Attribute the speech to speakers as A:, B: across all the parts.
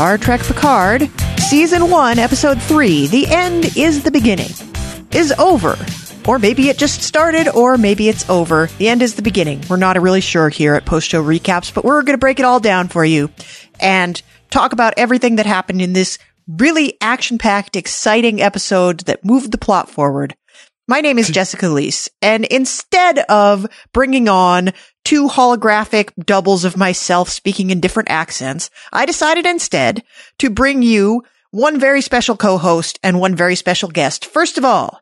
A: Star Trek Picard, Season 1, Episode 3 The End is the Beginning, is over. Or maybe it just started, or maybe it's over. The end is the beginning. We're not really sure here at Post Show Recaps, but we're going to break it all down for you and talk about everything that happened in this really action packed, exciting episode that moved the plot forward. My name is Jessica Liese, and instead of bringing on two holographic doubles of myself speaking in different accents, I decided instead to bring you one very special co-host and one very special guest. First of all,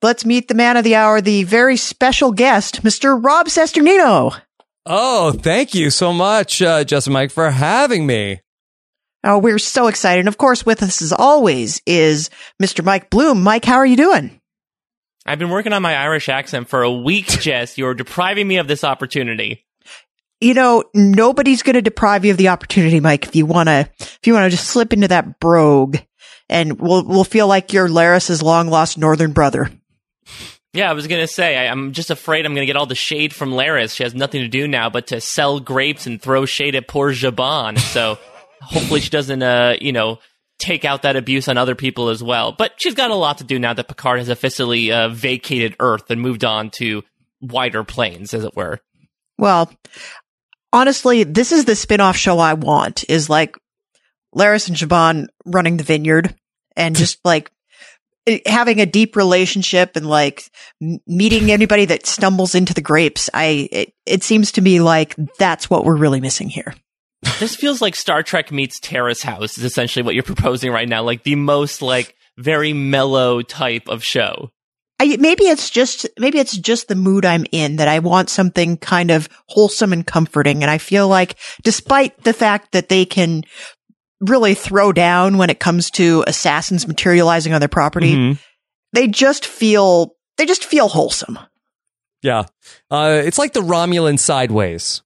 A: let's meet the man of the hour, the very special guest, Mr. Rob Cesternino.
B: Oh, thank you so much, uh, Justin Mike, for having me.
A: Oh, we're so excited. And of course, with us as always is Mr. Mike Bloom. Mike, how are you doing?
C: I've been working on my Irish accent for a week, Jess. You're depriving me of this opportunity.
A: You know, nobody's going to deprive you of the opportunity, Mike. If you want to, if you want to just slip into that brogue and we'll, we'll feel like you're Laris's long lost northern brother.
C: Yeah, I was gonna say I, am just afraid I'm gonna get all the shade from Laris. She has nothing to do now but to sell grapes and throw shade at poor Zhaban. So hopefully she doesn't, uh, you know, take out that abuse on other people as well. But she's got a lot to do now that Picard has officially uh, vacated Earth and moved on to wider planes, as it were.
A: Well, honestly, this is the spin-off show I want is like Laris and Zhaban running the vineyard and just like having a deep relationship and like meeting anybody that stumbles into the grapes. I, it, it seems to me like that's what we're really missing here.
C: This feels like Star Trek meets Terrace House is essentially what you're proposing right now. Like the most like very mellow type of show.
A: I, maybe it's just maybe it's just the mood I'm in that I want something kind of wholesome and comforting. And I feel like, despite the fact that they can really throw down when it comes to assassins materializing on their property, mm-hmm. they just feel they just feel wholesome.
B: Yeah, uh, it's like the Romulan sideways.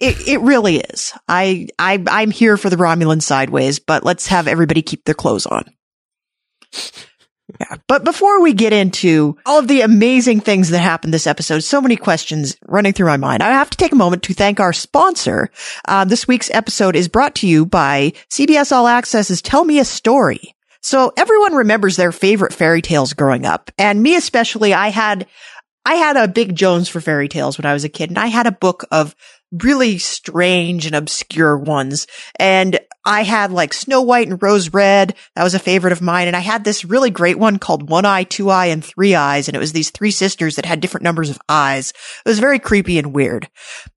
A: It it really is. I I I'm here for the Romulan sideways, but let's have everybody keep their clothes on. Yeah. But before we get into all of the amazing things that happened this episode, so many questions running through my mind. I have to take a moment to thank our sponsor. Uh, this week's episode is brought to you by CBS All Access's Tell Me a Story. So everyone remembers their favorite fairy tales growing up. And me especially, I had, I had a big Jones for fairy tales when I was a kid and I had a book of really strange and obscure ones. And I had like Snow White and Rose Red. That was a favorite of mine. And I had this really great one called One Eye, Two Eye, and Three Eyes. And it was these three sisters that had different numbers of eyes. It was very creepy and weird.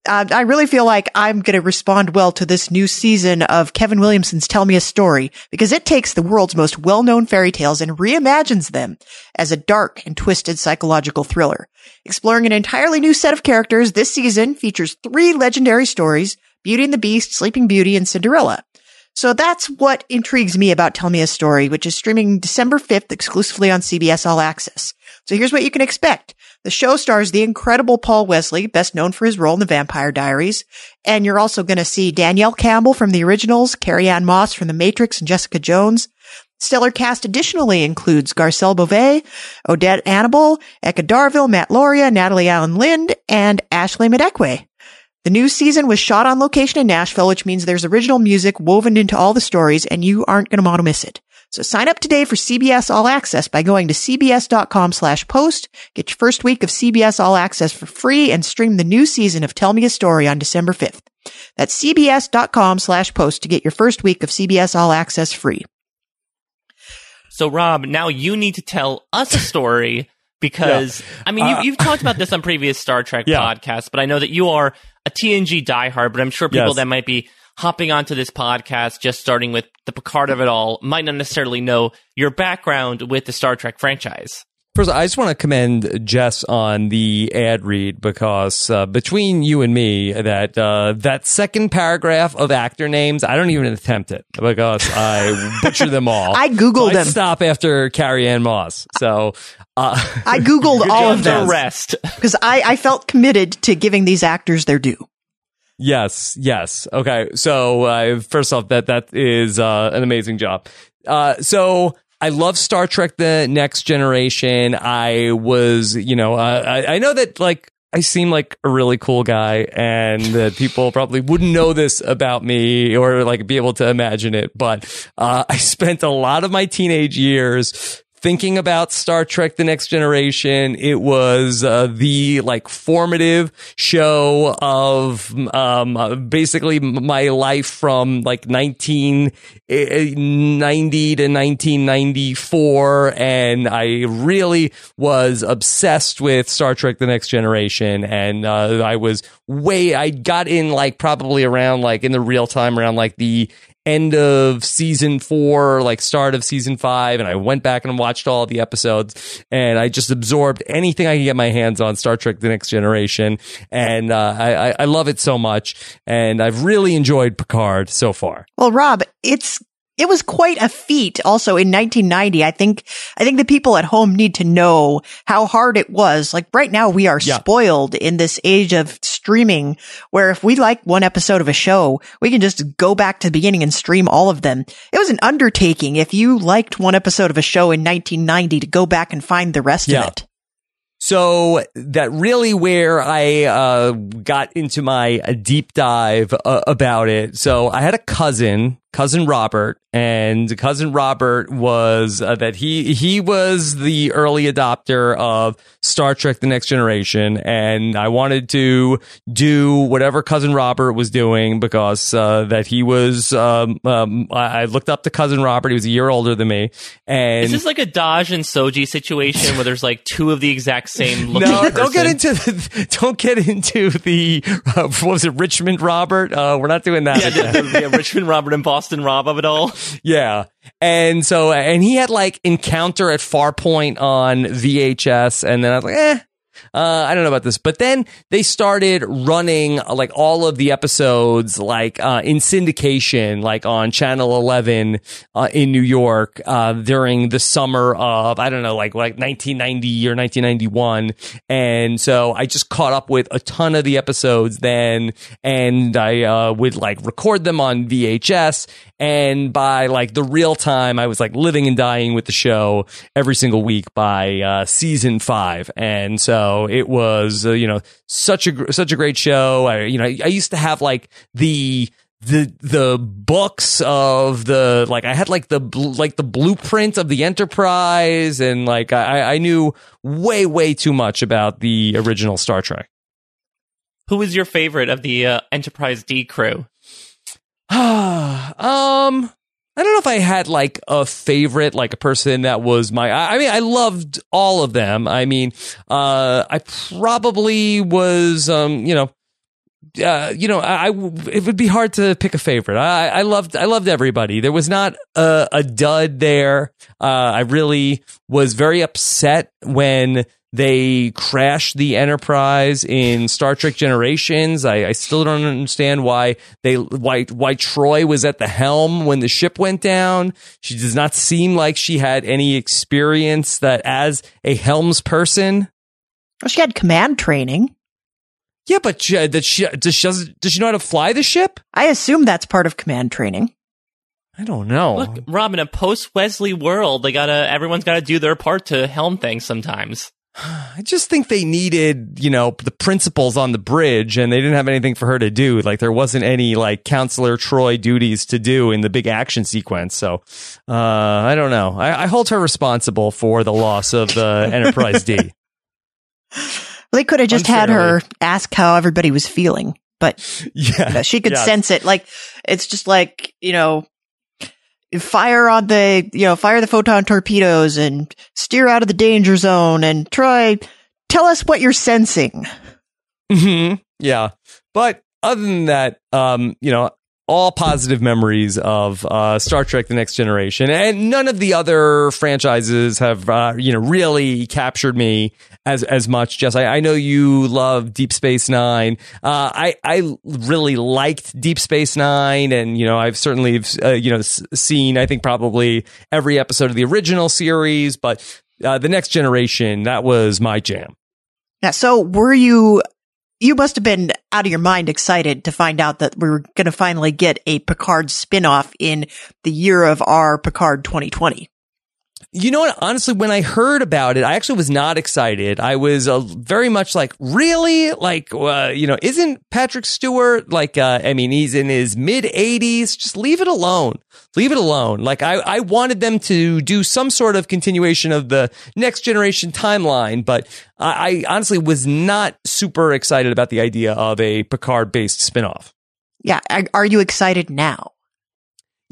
A: Uh, I really feel like I'm going to respond well to this new season of Kevin Williamson's Tell Me a Story because it takes the world's most well-known fairy tales and reimagines them as a dark and twisted psychological thriller. Exploring an entirely new set of characters, this season features three legendary stories, Beauty and the Beast, Sleeping Beauty, and Cinderella. So that's what intrigues me about Tell Me a Story, which is streaming December 5th exclusively on CBS All Access. So here's what you can expect. The show stars the incredible Paul Wesley, best known for his role in The Vampire Diaries. And you're also going to see Danielle Campbell from the originals, Carrie-Anne Moss from The Matrix and Jessica Jones. Stellar cast additionally includes Garcelle Beauvais, Odette Annable, Eka Darville, Matt Lauria, Natalie Alyn Lind, and Ashley Madekwe. The new season was shot on location in Nashville, which means there's original music woven into all the stories and you aren't going to want to miss it. So sign up today for CBS All Access by going to cbs.com slash post. Get your first week of CBS All Access for free and stream the new season of Tell Me a Story on December 5th. That's cbs.com slash post to get your first week of CBS All Access free.
C: So Rob, now you need to tell us a story because yeah. I mean, you, have uh, talked about this on previous Star Trek yeah. podcasts, but I know that you are a TNG diehard. But I'm sure people yes. that might be hopping onto this podcast, just starting with the Picard of it all, might not necessarily know your background with the Star Trek franchise.
B: First, I just want to commend Jess on the ad read because uh, between you and me, that uh, that second paragraph of actor names, I don't even attempt it because I butcher them all.
A: I googled
B: so
A: them.
B: Stop after Carrie-Anne Moss. So
A: uh, I googled all of them.
C: The rest
A: because I, I felt committed to giving these actors their due.
B: Yes, yes. Okay. So uh, first off, that that is uh, an amazing job. Uh, so I love Star Trek: The Next Generation. I was, you know, uh, I, I know that like I seem like a really cool guy and that people probably wouldn't know this about me or like be able to imagine it. But, uh, I spent a lot of my teenage years thinking about Star Trek The Next Generation. It was uh, the like formative show of um, uh, basically my life from like 1990 to 1994. And I really was obsessed with Star Trek The Next Generation. And uh, I was way, I got in like probably around like in the real time around like the end of season four, like start of season five, and I went back and watched all the episodes, and I just absorbed anything I could get my hands on Star Trek: The Next Generation, and uh, I, I love it so much, and I've really enjoyed Picard so far.
A: Well, Rob, it's it was quite a feat also in 1990. I think, I think the people at home need to know how hard it was. Like right now we are yeah. spoiled in this age of streaming where if we like one episode of a show, we can just go back to the beginning and stream all of them. It was an undertaking if you liked one episode of a show in 1990 to go back and find the rest yeah. of it.
B: So that really where I uh, got into my deep dive uh, about it. So I had a cousin cousin Robert, and cousin Robert was uh, that he he was the early adopter of Star Trek: The Next Generation, and I wanted to do whatever cousin Robert was doing because uh, that he was. Um, um, I looked up to cousin Robert; he was a year older than me. And
C: is this like a Dahj and Soji situation where there's like two of the exact same looking?
B: no,
C: person?
B: don't get into the, don't get into the uh, what was it, Richmond Robert? Uh, we're not doing that.
C: Yeah, the, Richmond Robert and Boston. Boston Rob of it all.
B: Yeah. And so, and he had like Encounter at Farpoint on VHS. And then I was like, eh, uh, I don't know about this, but then they started running uh, like all of the episodes like uh, in syndication, like on Channel 11 uh, in New York uh, during the summer of I don't know, like like 1990 or 1991, and so I just caught up with a ton of the episodes then, and I uh, would like record them on VHS, and by like the real time, I was like living and dying with the show every single week by season five, and so it was, uh, you know, such a such a great show. I, you know, I, I used to have like the the the books of the like I had like the like the blueprint of the Enterprise and like I I knew way way too much about the original Star Trek.
C: Who was your favorite of the uh, Enterprise D crew?
B: um I don't know if I had like a favorite, like a person that was my. I mean, I loved all of them. I mean, uh, I probably was, um, you know, uh, you know, I, I, it would be hard to pick a favorite. I, I loved, I loved everybody. There was not a, a dud there. Uh, I really was very upset when they crashed the Enterprise in Star Trek Generations. I, I, still don't understand why they why why Troi was at the helm when the ship went down. She does not seem like she had any experience that as a helms person.
A: Well, she had command training.
B: Yeah, but she, does she does she does she know how to fly the ship?
A: I assume that's part of command training.
B: I don't know.
C: Look, Rob, in a post Wesley world, they gotta everyone's gotta do their part to helm things sometimes.
B: I just think they needed, you know, the principals on the bridge and they didn't have anything for her to do. Like there wasn't any like counselor Troi duties to do in the big action sequence. So, uh, I don't know. I, I hold her responsible for the loss of the Enterprise D.
A: They could have just had her ask how everybody was feeling, but yeah, you know, she could yeah. sense it. Like it's just like, you know, fire on the, you know, fire the photon torpedoes and steer out of the danger zone and try, tell us what you're sensing.
B: hmm Yeah. But other than that, um, you know, all positive memories of uh, Star Trek: The Next Generation, and none of the other franchises have uh, you know really captured me as as much. Jess, I, I know you love Deep Space Nine. Uh, I I really liked Deep Space Nine, and you know I've certainly uh, you know seen I think probably every episode of the original series, but uh, the Next Generation that was my jam.
A: Yeah. So were you you must have been out of your mind excited to find out that we were going to finally get a Picard spinoff in the year of our Picard 2020.
B: You know what? Honestly, when I heard about it, I actually was not excited. I was uh, very much like, really? Like, uh, you know, isn't Patrick Stewart like, uh, I mean, he's in his mid 80s. Just leave it alone. Leave it alone. Like, I, I wanted them to do some sort of continuation of the next generation timeline, but I, I honestly was not super excited about the idea of a Picard based spinoff.
A: Yeah. Are you excited now?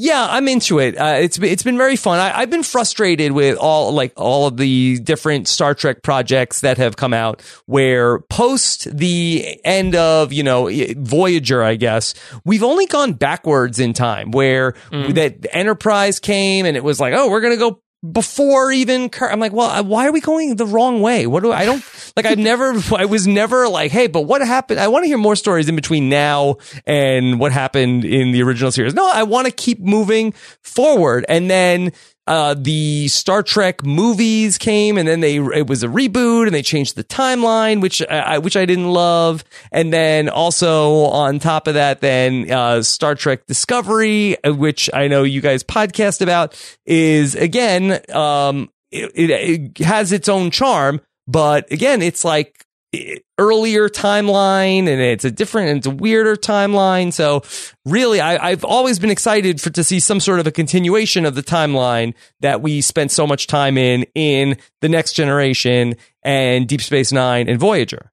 B: Yeah, I'm into it. Uh, it's it's been very fun. I, have been frustrated with all like all of the different Star Trek projects that have come out, where post the end of you know Voyager, I guess we've only gone backwards in time. Where mm. that Enterprise came and it was like, oh, we're gonna go before even I'm like, well, why are we going the wrong way? What do I, I don't like? I've never, I was never like, hey, but what happened? I want to hear more stories in between now and what happened in the original series. No, I want to keep moving forward. And then uh, the Star Trek movies came, and then they it was a reboot, and they changed the timeline, which I which I didn't love. And then also on top of that, then uh, Star Trek Discovery, which I know you guys podcast about, is again um, it, it, it has its own charm, but again, it's like earlier timeline and it's a different it's a weirder timeline. So really I, have always been excited for to see some sort of a continuation of the timeline that we spent so much time in in the next generation and deep space nine and voyager.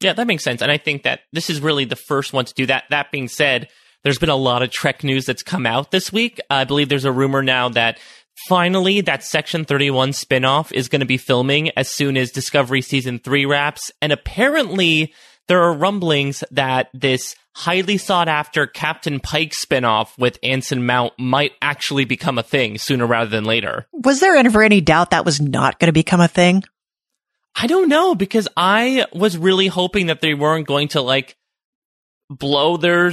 C: Yeah that makes sense. And i think that this is really the first one to do that. That being said there's been a lot of trek news that's come out this week. I believe there's a rumor now that Finally, that Section 31 spinoff is going to be filming as soon as Discovery Season 3 wraps. And apparently, there are rumblings that this highly sought after Captain Pike spinoff with Anson Mount might actually become a thing sooner rather than later.
A: Was there ever any doubt that was not going to become a thing?
C: I don't know because I was really hoping that they weren't going to like blow their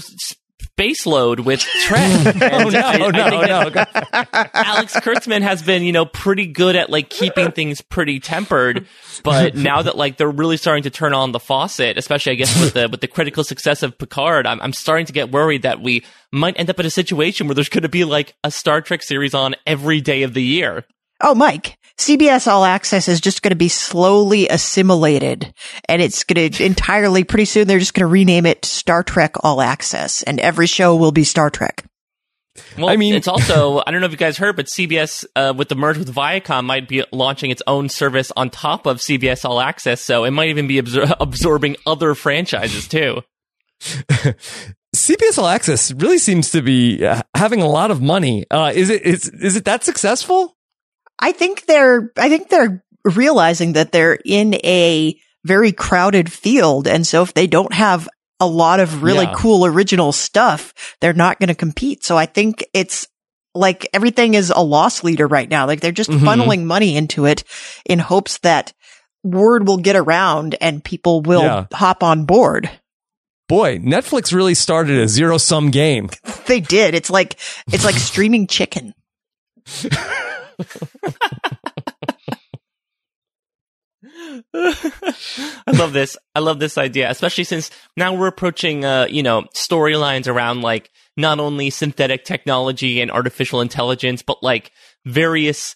C: base load with Trek.
B: Oh, no, no, I, no, I no.
C: Alex Kurtzman has been, you know, pretty good at like keeping things pretty tempered. But now that like they're really starting to turn on the faucet, especially I guess with the with the critical success of Picard, I'm I'm starting to get worried that we might end up in a situation where there's going to be like a Star Trek series on every day of the year.
A: Oh, Mike, CBS All Access is just going to be slowly assimilated and it's going to entirely, pretty soon they're just going to rename it Star Trek All Access and every show will be Star Trek.
C: Well, I mean, it's also, I don't know if you guys heard, but CBS, uh, with the merge with Viacom, might be launching its own service on top of CBS All Access. So it might even be absor- absorbing other franchises too.
B: CBS All Access really seems to be uh, having a lot of money. Uh, is it is is it that successful?
A: I think they're, I think they're realizing that they're in a very crowded field. And so if they don't have a lot of really yeah. cool original stuff, they're not going to compete. So I think it's like everything is a loss leader right now. Like they're just mm-hmm. funneling money into it in hopes that word will get around and people will yeah. hop on board.
B: Boy, Netflix really started a zero sum game.
A: they did. It's like, it's like streaming chicken.
C: I love this. I love this idea, especially since now we're approaching, uh, you know, storylines around like not only synthetic technology and artificial intelligence, but like various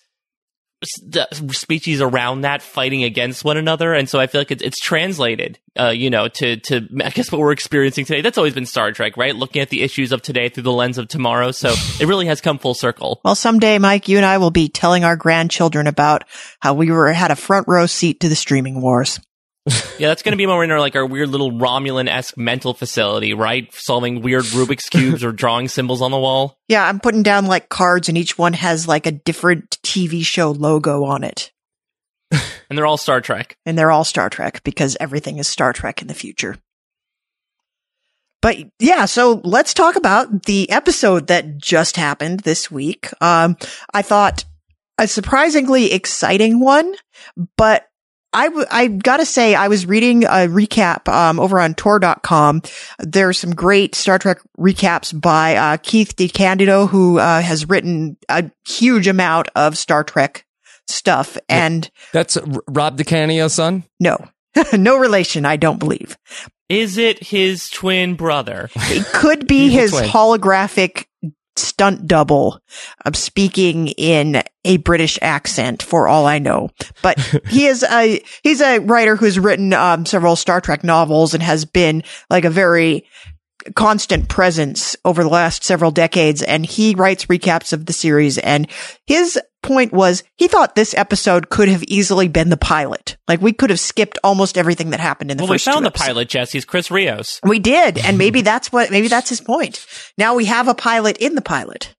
C: species around that fighting against one another, and so I feel like it's, it's translated, uh, you know, to to I guess what we're experiencing today. That's always been Star Trek, right? Looking at the issues of today through the lens of tomorrow. So it really has come full circle.
A: Well, someday, Mike, you and I will be telling our grandchildren about how we were had a front row seat to the streaming wars.
C: Yeah, that's going to be more in our like our weird little Romulan esque mental facility, right? Solving weird Rubik's cubes or drawing symbols on the wall.
A: Yeah, I'm putting down like cards, and each one has like a different TV show logo on it.
C: and they're all Star Trek.
A: And they're all Star Trek because everything is Star Trek in the future. But yeah, so let's talk about the episode that just happened this week. Um, I thought a surprisingly exciting one, but I, w- I gotta say, I was reading a recap, um, over on Tor.com. There's some great Star Trek recaps by, uh, Keith DeCandido, who, uh, has written a huge amount of Star Trek stuff. And
B: that's Rob DeCanio's son?
A: No, no relation, I don't believe.
C: Is it his twin brother?
A: It could be his holographic stunt double of speaking in a British accent for all I know. But he is a, he's a writer who's written, um, several Star Trek novels and has been like a very constant presence over the last several decades. And he writes recaps of the series. And his point was he thought this episode could have easily been the pilot. Like we could have skipped almost everything that happened in the
C: well,
A: first
C: we found the pilot, Jess. He's Chris Rios.
A: We did. And maybe that's what, maybe that's his point. Now we have a pilot in the pilot.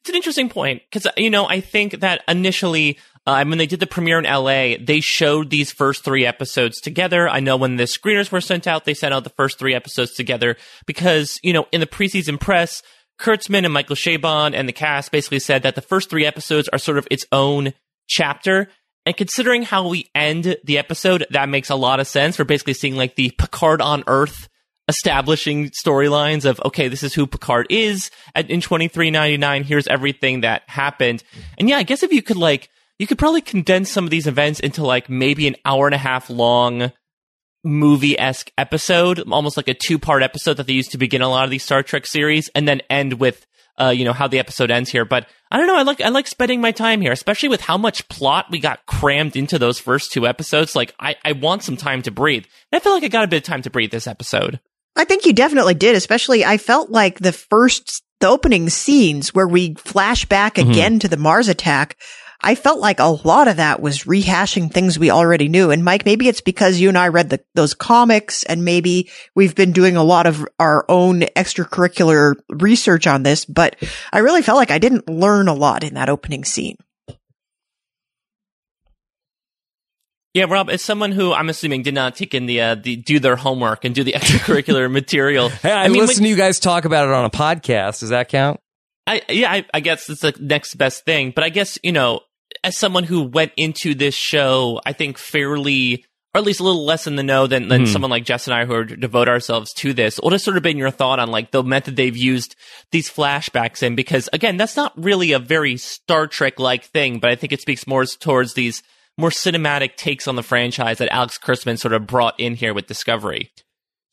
C: It's an interesting point because, you know, I think that initially, uh, when they did the premiere in LA, they showed these first three episodes together. I know when the screeners were sent out, they sent out the first three episodes together because, you know, in the preseason press, Kurtzman and Michael Chabon and the cast basically said that the first three episodes are sort of its own chapter. And considering how we end the episode, that makes a lot of sense. We're basically seeing like the Picard on Earth establishing storylines of okay, this is who Picard is at, in twenty three ninety nine. Here's everything that happened, and yeah, I guess if you could like, you could probably condense some of these events into like maybe an hour and a half long movie esque episode, almost like a two part episode that they used to begin a lot of these Star Trek series, and then end with. Uh, you know how the episode ends here, but I don't know. I like I like spending my time here, especially with how much plot we got crammed into those first two episodes. Like I, I want some time to breathe. And I feel like I got a bit of time to breathe this episode.
A: I think you definitely did, especially I felt like the first, the opening scenes where we flash back
B: Mhm.
A: again to the Mars attack. I felt like a lot of that was rehashing things we already knew. And Mike, maybe it's because you and I read the, those comics and maybe we've been doing a lot of our own extracurricular research on this, but I really felt like I didn't learn a lot in that opening scene.
C: Yeah, Rob, as someone who I'm assuming did not take in the uh, the do their homework and do the extracurricular material.
B: Hey, I,
C: I mean,
B: listen to you guys talk about it on a podcast. Does that count?
C: I yeah, I, I guess it's the next best thing. But I guess you know, as someone who went into this show, I think fairly, or at least a little less in the know than than
B: Mhm.
C: someone like Jess and I who are, devote ourselves to this. What has sort of been your thought on like the method they've used these flashbacks in? Because again, that's not really a very Star Trek like thing, but I think it speaks more towards these more cinematic takes on the franchise that Alex Kurtzman sort of brought in here with Discovery.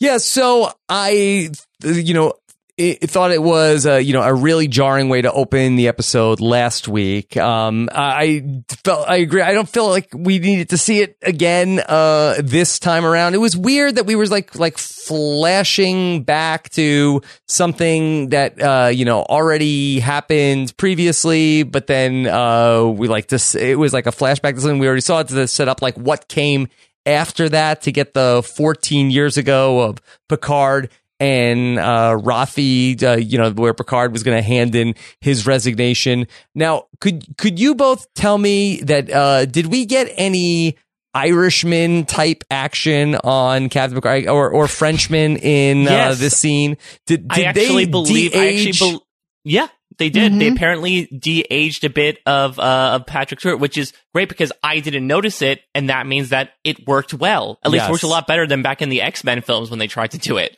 B: Yeah, so I, you know, I thought it was, uh, you know, a really jarring way to open the episode last week. Um, I felt, I agree. I don't feel like we needed to see it again, uh, this time around. It was weird that we were like, like flashing back to something that, uh, you know, already happened previously, but then, uh, we like this, it was like a flashback to something we already saw to set up like what came after that to get the 14 years ago of Picard and uh, Rafi, uh, you know, where Picard was going to hand in his resignation. Now, could could you both tell me that uh, did we get any Irishman type action on Captain Picard or or Frenchman in uh, this scene? Did, did
C: I actually
B: they
C: believe. I actually
B: de-age-
C: Yeah, they did. They
A: Mhm.
C: apparently de-aged a bit of uh, of Patrick Stewart, which is great because I didn't notice it, and that means that it worked well. At least
B: Yes.
C: it worked a lot better than back in the X Men films when they tried to do it.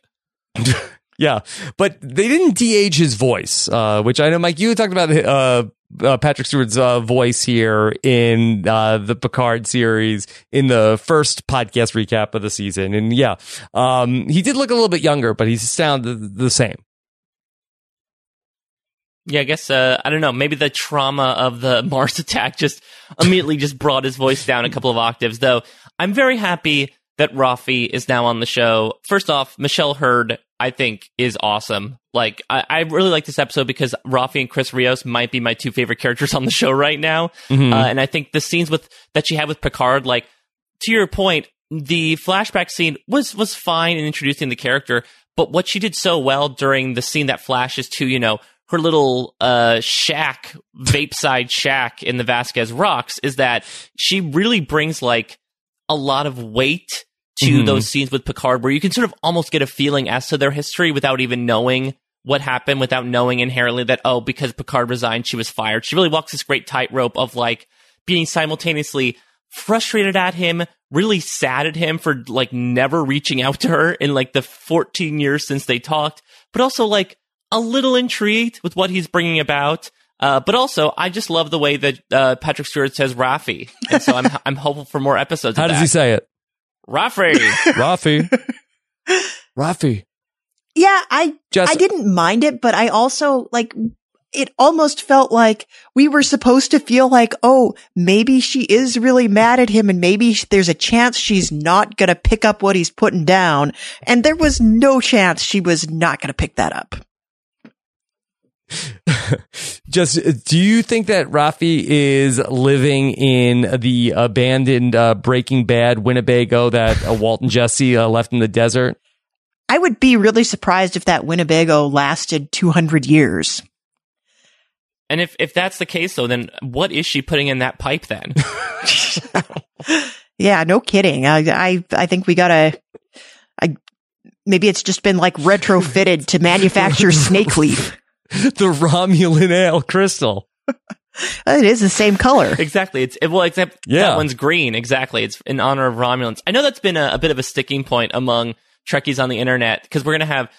B: Yeah, but they didn't de-age his voice, uh, which I know, Mike, you talked about uh, uh, Patrick Stewart's uh, voice here in uh, the Picard series in the first podcast recap of the season, and yeah, um, he did look a little bit younger, but he sounded the same.
C: Yeah, I guess uh, I don't know. Maybe the trauma of the Mars attack just immediately just brought his voice down a couple of octaves. Though I'm very happy that Rafi is now on the show. First off, Michelle Hurd, I think, is awesome. Like I, I really like this episode because Rafi and Chris Rios might be my two favorite characters on the show right now.
B: Mhm.
C: Uh, and I think the scenes with that she had with Picard, like to your point, the flashback scene was was fine in introducing the character, but what she did so well during the scene that flashes to you know her little uh, shack, vape side shack in the Vasquez Rocks, is that she really brings like a lot of weight to
B: Mhm.
C: those scenes with Picard, where you can sort of almost get a feeling as to their history without even knowing what happened, without knowing inherently that oh, because Picard resigned, she was fired. She really walks this great tightrope of like being simultaneously frustrated at him, really sad at him for like never reaching out to her in like the 14 years since they talked, but also like a little intrigued with what he's bringing about. Uh, but also, I just love the way that uh, Patrick Stewart says Rafi, and so I'm I'm hopeful for more episodes.
B: How
C: of
B: does
C: that.
B: he say it?
C: Rafi?
B: Rafi, Rafi.
A: Yeah, I
B: Just
A: I didn't mind it, but I also like it almost felt like we were supposed to feel like, oh, maybe she is really mad at him and maybe sh- there's a chance she's not going to pick up what he's putting down. And there was no chance she was not going to pick that up.
B: just do you think that Rafi is living in the abandoned uh, Breaking Bad Winnebago that uh, Walt and Jesse uh, left in the desert?
A: I would be really surprised if that Winnebago lasted 200 years.
C: And if if that's the case, though, then what is she putting in that pipe then?
A: yeah, no kidding. I, I, I think we gotta, I, maybe it's just been like retrofitted to manufacture snake leaf.
B: the Romulan ale crystal.
A: Oh, it is the same color.
C: exactly. It's it, well, except
B: Yeah.
C: that one's green. Exactly. It's in honor of Romulans. I know that's been a, a bit of a sticking point among Trekkies on the internet because we're gonna have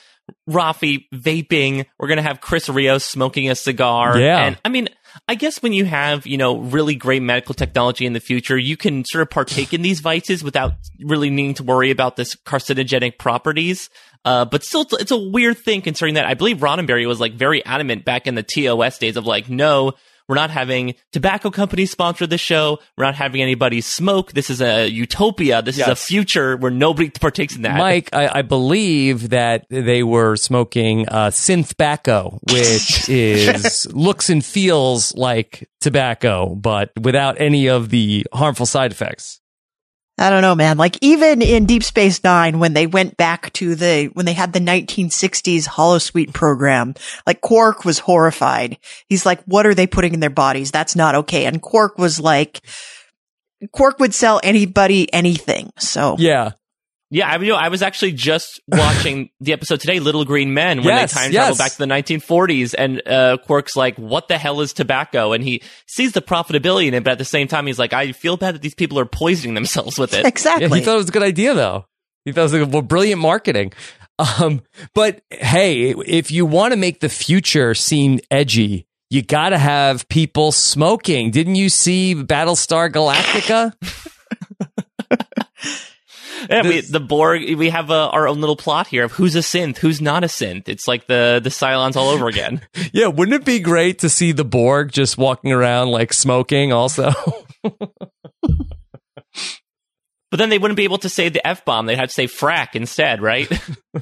C: Rafi vaping. We're gonna have Chris Rios smoking a cigar.
B: Yeah.
C: And I mean, I guess when you have you know really great medical technology in the future, you can sort of partake in these vices without really needing to worry about this carcinogenic properties. Uh, but still, it's- a weird thing considering that I believe Roddenberry was like very adamant back in the TOS days of like, no, we're not having tobacco companies sponsor the show. We're not having anybody smoke. This is a utopia. This is a future where nobody partakes in that.
B: Mike, I, I believe that they were smoking uh, synth tobacco, which is looks and feels like tobacco, but without any of the harmful side effects.
A: I don't know, man. Like even in Deep Space Nine, when they went back to the, when they had the 1960s Holosuite program, like Quark was horrified. He's like, what are they putting in their bodies? That's not okay. And Quark was like, Quark would sell anybody anything. So
B: Yeah,
C: Yeah, I, you know, I was actually just watching the episode today, Little Green Men, when
B: Yes,
C: they time travel
B: yes.
C: back to the 1940s, and uh, Quark's like, "What the hell is tobacco?" And he sees the profitability in it, but at the same time, he's like, "I feel bad that these people are poisoning themselves with it."
B: yeah.
A: exactly.
B: He thought it was a good idea, though. He thought it was like, well, brilliant marketing. Um, but hey, if you want to make the future seem edgy, you got to have people smoking. Didn't you see Battlestar Galactica?
C: Yeah, we, the Borg. We have uh, our own little plot here of who's a synth, who's not a synth. It's like the the Cylons all over again.
B: Yeah, wouldn't it be great to see the Borg just walking around like smoking also?
C: but then they wouldn't be able to say the f bomb. They'd have to say frack instead, right?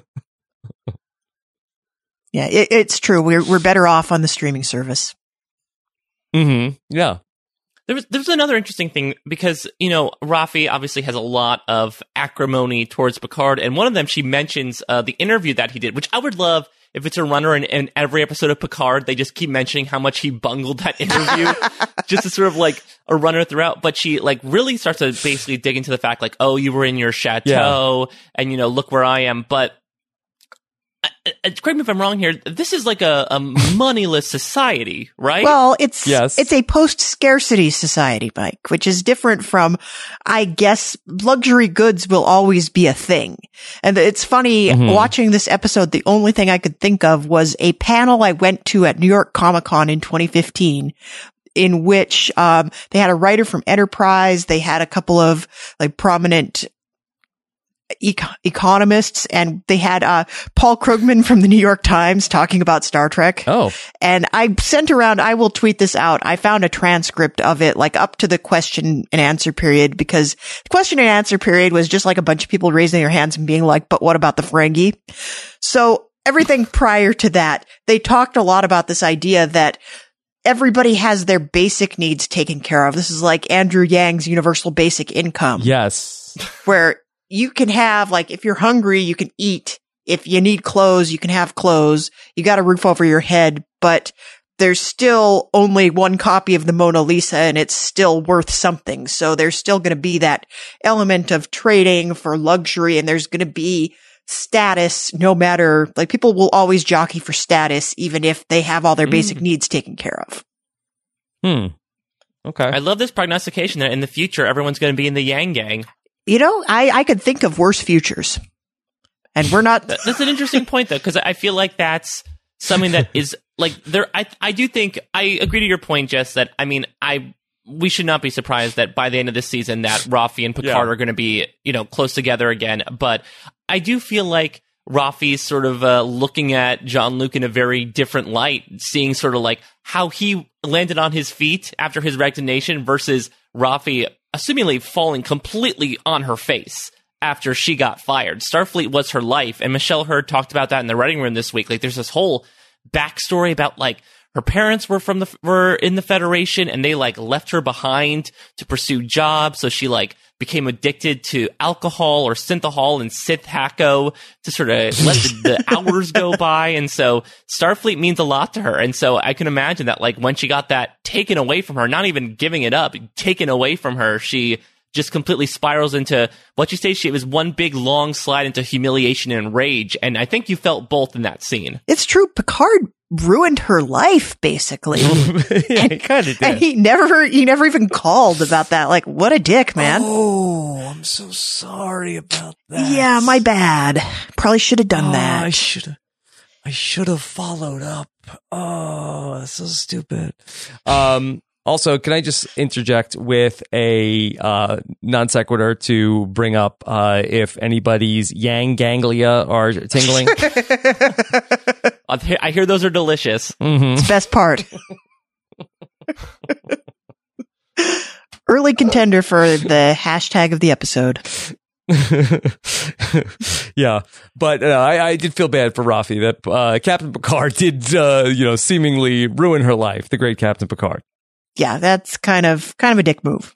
A: yeah, it, it's true. We're, we're better off on the streaming service.
B: mm-hmm. Yeah.
C: There was there's another interesting thing because you know Rafi obviously has a lot of acrimony towards Picard, and one of them she mentions uh, the interview that he did, which I would love if it's a runner in, in every episode of Picard. They just keep mentioning how much he bungled that interview, just to sort of like a runner throughout. But she like really starts to basically dig into the fact like, oh, you were in your chateau, and you know, look where I am, but. Uh, uh, Correct me if I'm wrong here. This is like a, a moneyless society, right?
A: Well, it's
B: Yes.
A: it's a post scarcity society, Mike, which is different from I guess luxury goods will always be a thing. And it's funny
B: Mhm.
A: watching this episode, the only thing I could think of was a panel I went to at New York Comic Con in 2015 in which um, they had a writer from Enterprise, they had a couple of like prominent eco- economists and they had uh, Paul Krugman from the New York Times talking about Star Trek.
B: Oh,
A: And I sent around, I will tweet this out. I found a transcript of it, like up to the question and answer period, because the question and answer period was just like a bunch of people raising their hands and being like, but what about the Ferengi? So everything prior to that, they talked a lot about this idea that everybody has their basic needs taken care of. This is like Andrew Yang's universal basic income
B: yes.
A: where you can have like if you're hungry you can eat if you need clothes you can have clothes you got a roof over your head but there's still only one copy of the Mona Lisa and it's still worth something so there's still going to be that element of trading for luxury and there's going to be status no matter like people will always jockey for status even if they have all their basic needs taken care of
B: Hmm. Okay.
C: I love this prognostication that in the future everyone's going to be in the Yang Gang.
A: You know I I could think of worse futures and we're not
C: That's an interesting point though, because I feel like that's something that is like there. I I do think I agree to your point, Jess. That I mean, I we should not be surprised that by the end of this season that Rafi and Picard
B: Yeah.
C: are going to be you know close together again. But I do feel like Rafi's sort of uh, looking at Jean Luc in a very different light, seeing sort of like how he landed on his feet after his resignation versus Rafi assumingly falling completely on her face after she got fired. Starfleet was her life, and Michelle Hurd talked about that in the writing room this week. Like, there's this whole backstory about like her parents were from the were in the Federation, and they like left her behind to pursue jobs. So she like became addicted to alcohol or synthahol and synthhacco to sort of let the, the hours go by. And so Starfleet means a lot to her. And so I can imagine that like when she got that taken away from her, not even giving it up, taken away from her, she just completely spirals into what you say she it was one big long slide into humiliation and rage and i think you felt both in that scene
A: It's true. Picard ruined her life, basically.
B: yeah, he kind of
A: and
B: did.
A: he never, he never even called about that. Like, what a dick, man.
B: Oh, I'm so sorry about that.
A: yeah, my bad. Probably should have done
B: Oh,
A: that.
B: I should have. I should have followed up. Oh, that's so stupid. Um. Also, can I just interject with a uh, non sequitur to bring up uh, if anybody's yang ganglia are tingling?
C: I hear- those are delicious
B: hmm
A: It's the best part. Early contender for the hashtag of the episode.
B: yeah, but uh, I, I did feel bad for Rafi that uh, Captain Picard did, uh, you know, seemingly ruin her life. The great Captain Picard.
A: Yeah, that's kind of kind of a dick move.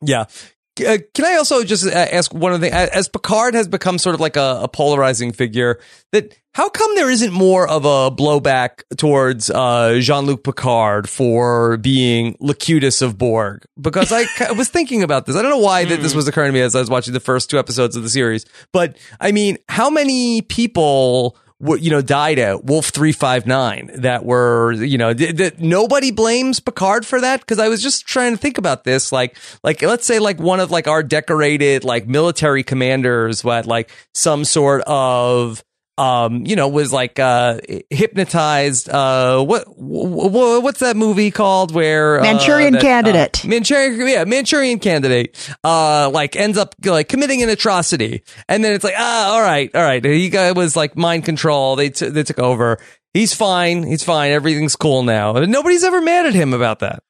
B: Yeah. Uh, can I also just uh, ask one other thing? As Picard has become sort of like a, a polarizing figure, that how come there isn't more of a blowback towards uh, Jean Luc Picard for being Locutus of Borg? Because I ca- was thinking about this. I don't know why that this was occurring to me as I was watching the first two episodes of the series, but I mean, how many people? You know, died at Wolf three five nine. That were, you know, th- that nobody blames Picard for that. Because I was just trying to think about this, like, like let's say like one of like our decorated like military commanders, what like some sort of um, you know, was like uh hypnotized. Uh, what wh- what's that movie called? Where uh,
A: Manchurian
B: that, uh,
A: Candidate.
B: Manchurian, yeah, Manchurian Candidate. Uh, like ends up like committing an atrocity, and then it's like, ah, all right, all right. He guy was like mind control. They t- they took over. He's fine. He's fine. Everything's cool now. And nobody's ever mad at him about that.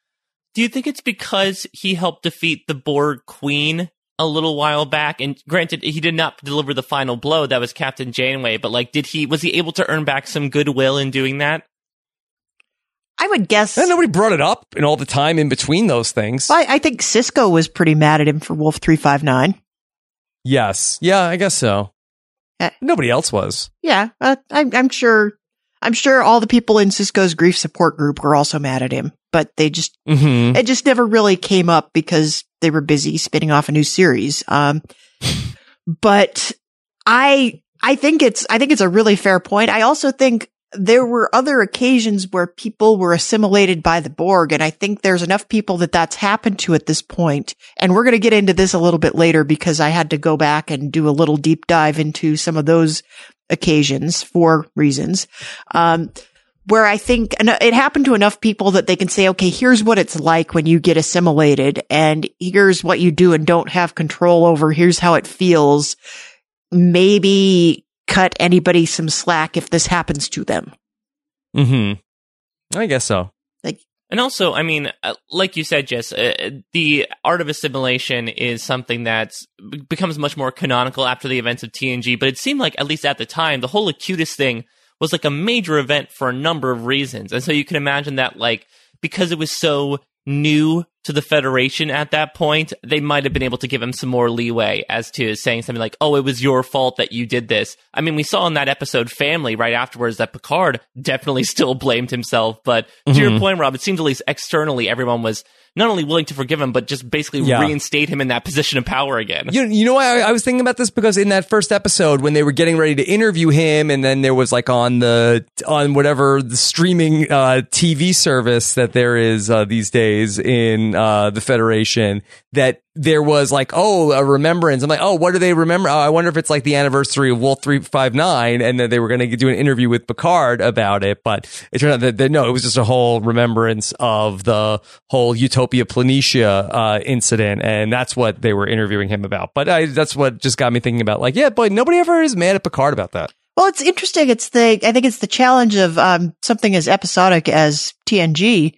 C: Do you think it's because he helped defeat the Borg Queen a little while back? And granted, he did not deliver the final blow. That was Captain Janeway. But like, did he was he able to earn back some goodwill in doing that?
A: I would guess.
B: And nobody brought it up in all the time in between those things.
A: I, I think Sisko was pretty mad at him for Wolf three five nine.
B: Yes. Yeah, I guess so.
A: Eh.
B: Nobody else was.
A: Yeah, uh, I'm, I'm sure. I'm sure all the people in Sisko's grief support group were also mad at him, but they just
B: Mm-hmm.
A: it just never really came up because they were busy spinning off a new series. Um, but I, I think it's, I think it's a really fair point. I also think there were other occasions where people were assimilated by the Borg. And I think there's enough people that that's happened to at this point. And we're going to get into this a little bit later because I had to go back and do a little deep dive into some of those occasions for reasons. Um, where I think and it happened to enough people that they can say, okay, here's what it's like when you get assimilated and here's what you do and don't have control over. Here's how it feels. Maybe cut anybody some slack if this happens to them.
B: Mm-hmm. I guess so.
C: Like, And also, I mean, uh, like you said, Jess, uh, the art of assimilation is something that becomes much more canonical after the events of TNG. But it seemed like, at least at the time, the whole Locutus thing was like a major event for a number of reasons. And so you can imagine that, like, because it was so new to the Federation at that point, they might have been able to give him some more leeway as to saying something like, oh, it was your fault that you did this. I mean, we saw in that episode Family right afterwards that Picard definitely still blamed himself. But to your
B: Mhm.
C: point, Rob, it seems at least externally everyone was not only willing to forgive him, but just basically
B: Yeah.
C: reinstate him in that position of power again.
B: You, you know why I, I was thinking about this because in that first episode when they were getting ready to interview him and then there was like on the on whatever the streaming uh, TV service that there is uh, these days in uh, the Federation that there was like, oh, a remembrance. I'm like, oh, what do they remember? Oh, I wonder if it's like the anniversary of Wolf 359. And then they were going to do an interview with Picard about it. But it turned out that, that no, it was just a whole remembrance of the whole Utopia Planitia uh, incident. And that's what they were interviewing him about. But I, that's what just got me thinking about like, yeah, boy, nobody ever is mad at Picard about that.
A: Well, it's interesting. It's the, I think it's the challenge of, um, something as episodic as TNG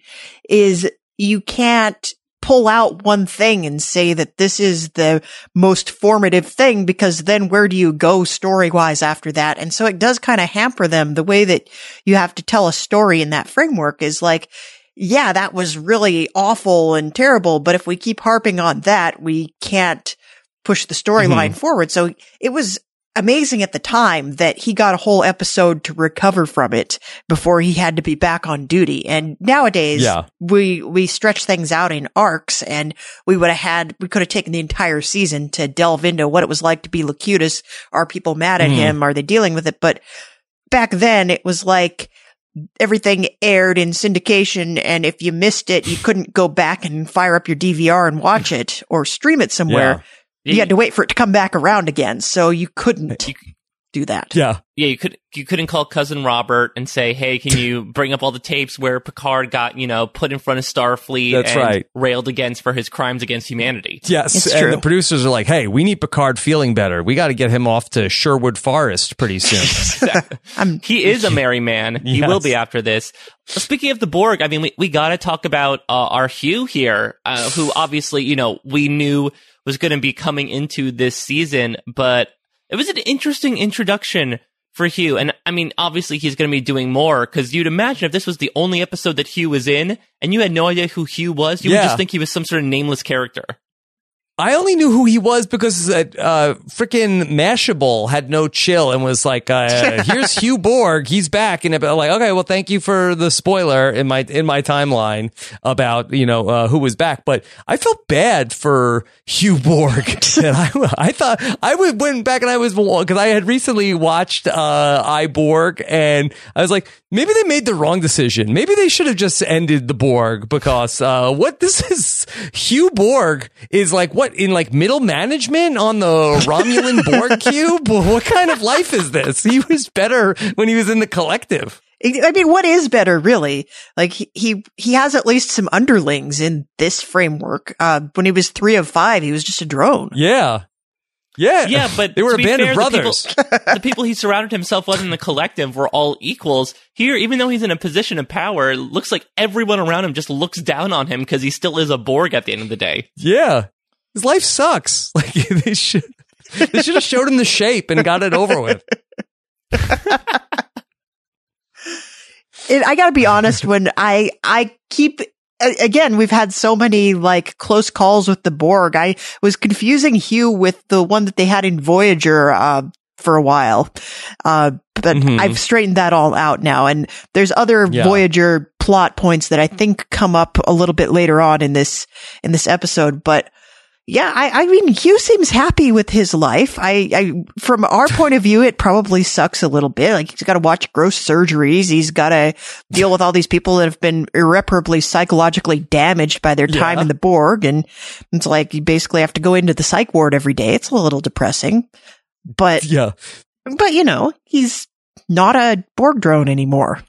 A: is you can't pull out one thing and say that this is the most formative thing because then where do you go story wise after that? And so it does kind of hamper them. The way that you have to tell a story in that framework is like, yeah, that was really awful and terrible. But if we keep harping on that, we can't push the storyline mm-hmm. forward. So it was amazing at the time that he got a whole episode to recover from it before he had to be back on duty. And nowadays, yeah. we, we stretch things out in arcs and we would have had, we could have taken the entire season to delve into what it was like to be Locutus. Are people mad at mm. him? Are they dealing with it? But back then it was like, everything aired in syndication and if you missed it you couldn't go back and fire up your DVR and watch it or stream it somewhere yeah you, you had to wait for it to come back around again, so you couldn't you, do that.
B: Yeah,
C: yeah. You could you couldn't call cousin Robert and say, "Hey, can you bring up all the tapes where Picard got you know put in front of Starfleet
B: That's
C: and
B: right.
C: railed against for his crimes against humanity?"
B: Yes,
A: it's
B: and
A: true.
B: the producers are like, "Hey, we need Picard feeling better. We got to get him off to Sherwood Forest pretty soon."
C: he is a merry man. He yes. will be after this. Speaking of the Borg, I mean, we we got to talk about uh, our Hugh here, uh, who obviously you know we knew was going to be coming into this season, but it was an interesting introduction for Hugh. And I mean, obviously he's going to be doing more because you'd imagine if this was the only episode that Hugh was in and you had no idea who Hugh was, you yeah. would just think he was some sort of nameless character.
B: I only knew who he was because uh, uh freaking Mashable had no chill and was like, uh, "Here's Hugh Borg, he's back." And I'm like, okay, well, thank you for the spoiler in my in my timeline about you know uh, who was back. But I felt bad for Hugh Borg, and I, I thought I would went back and I was because I had recently watched uh, I Borg, and I was like, maybe they made the wrong decision. Maybe they should have just ended the Borg because uh, what this is Hugh Borg is like what in like middle management on the Romulan Borg cube? What kind of life is this? He was better when he was in the collective.
A: I mean, what is better, really? Like he he has at least some underlings in this framework. Uh, when he was three of five, he was just a drone.
B: Yeah, yeah,
C: yeah, but
B: they were
C: a
B: band
C: fair,
B: of brothers.
C: The people, the people, he surrounded himself with in the collective were all equals. Here, even though he's in a position of power, it looks like everyone around him just looks down on him because he still is a Borg at the end of the day.
B: Yeah, his life sucks. Like they should they should have showed him the shape and got it over with.
A: It, I got to be honest. When I I keep again, we've had so many like close calls with the Borg. I was confusing Hugh with the one that they had in Voyager uh, for a while, uh, but mm-hmm. I've straightened that all out now. And there's other yeah. Voyager plot points that I think come up a little bit later on in this in this episode, but yeah, I, I mean, Hugh seems happy with his life. I, I, from our point of view, it probably sucks a little bit. Like he's got to watch gross surgeries. He's got to deal with all these people that have been irreparably psychologically damaged by their time yeah. in the Borg. And it's like you basically have to go into the psych ward every day. It's a little depressing, but
B: yeah,
A: but you know, he's not a Borg drone anymore.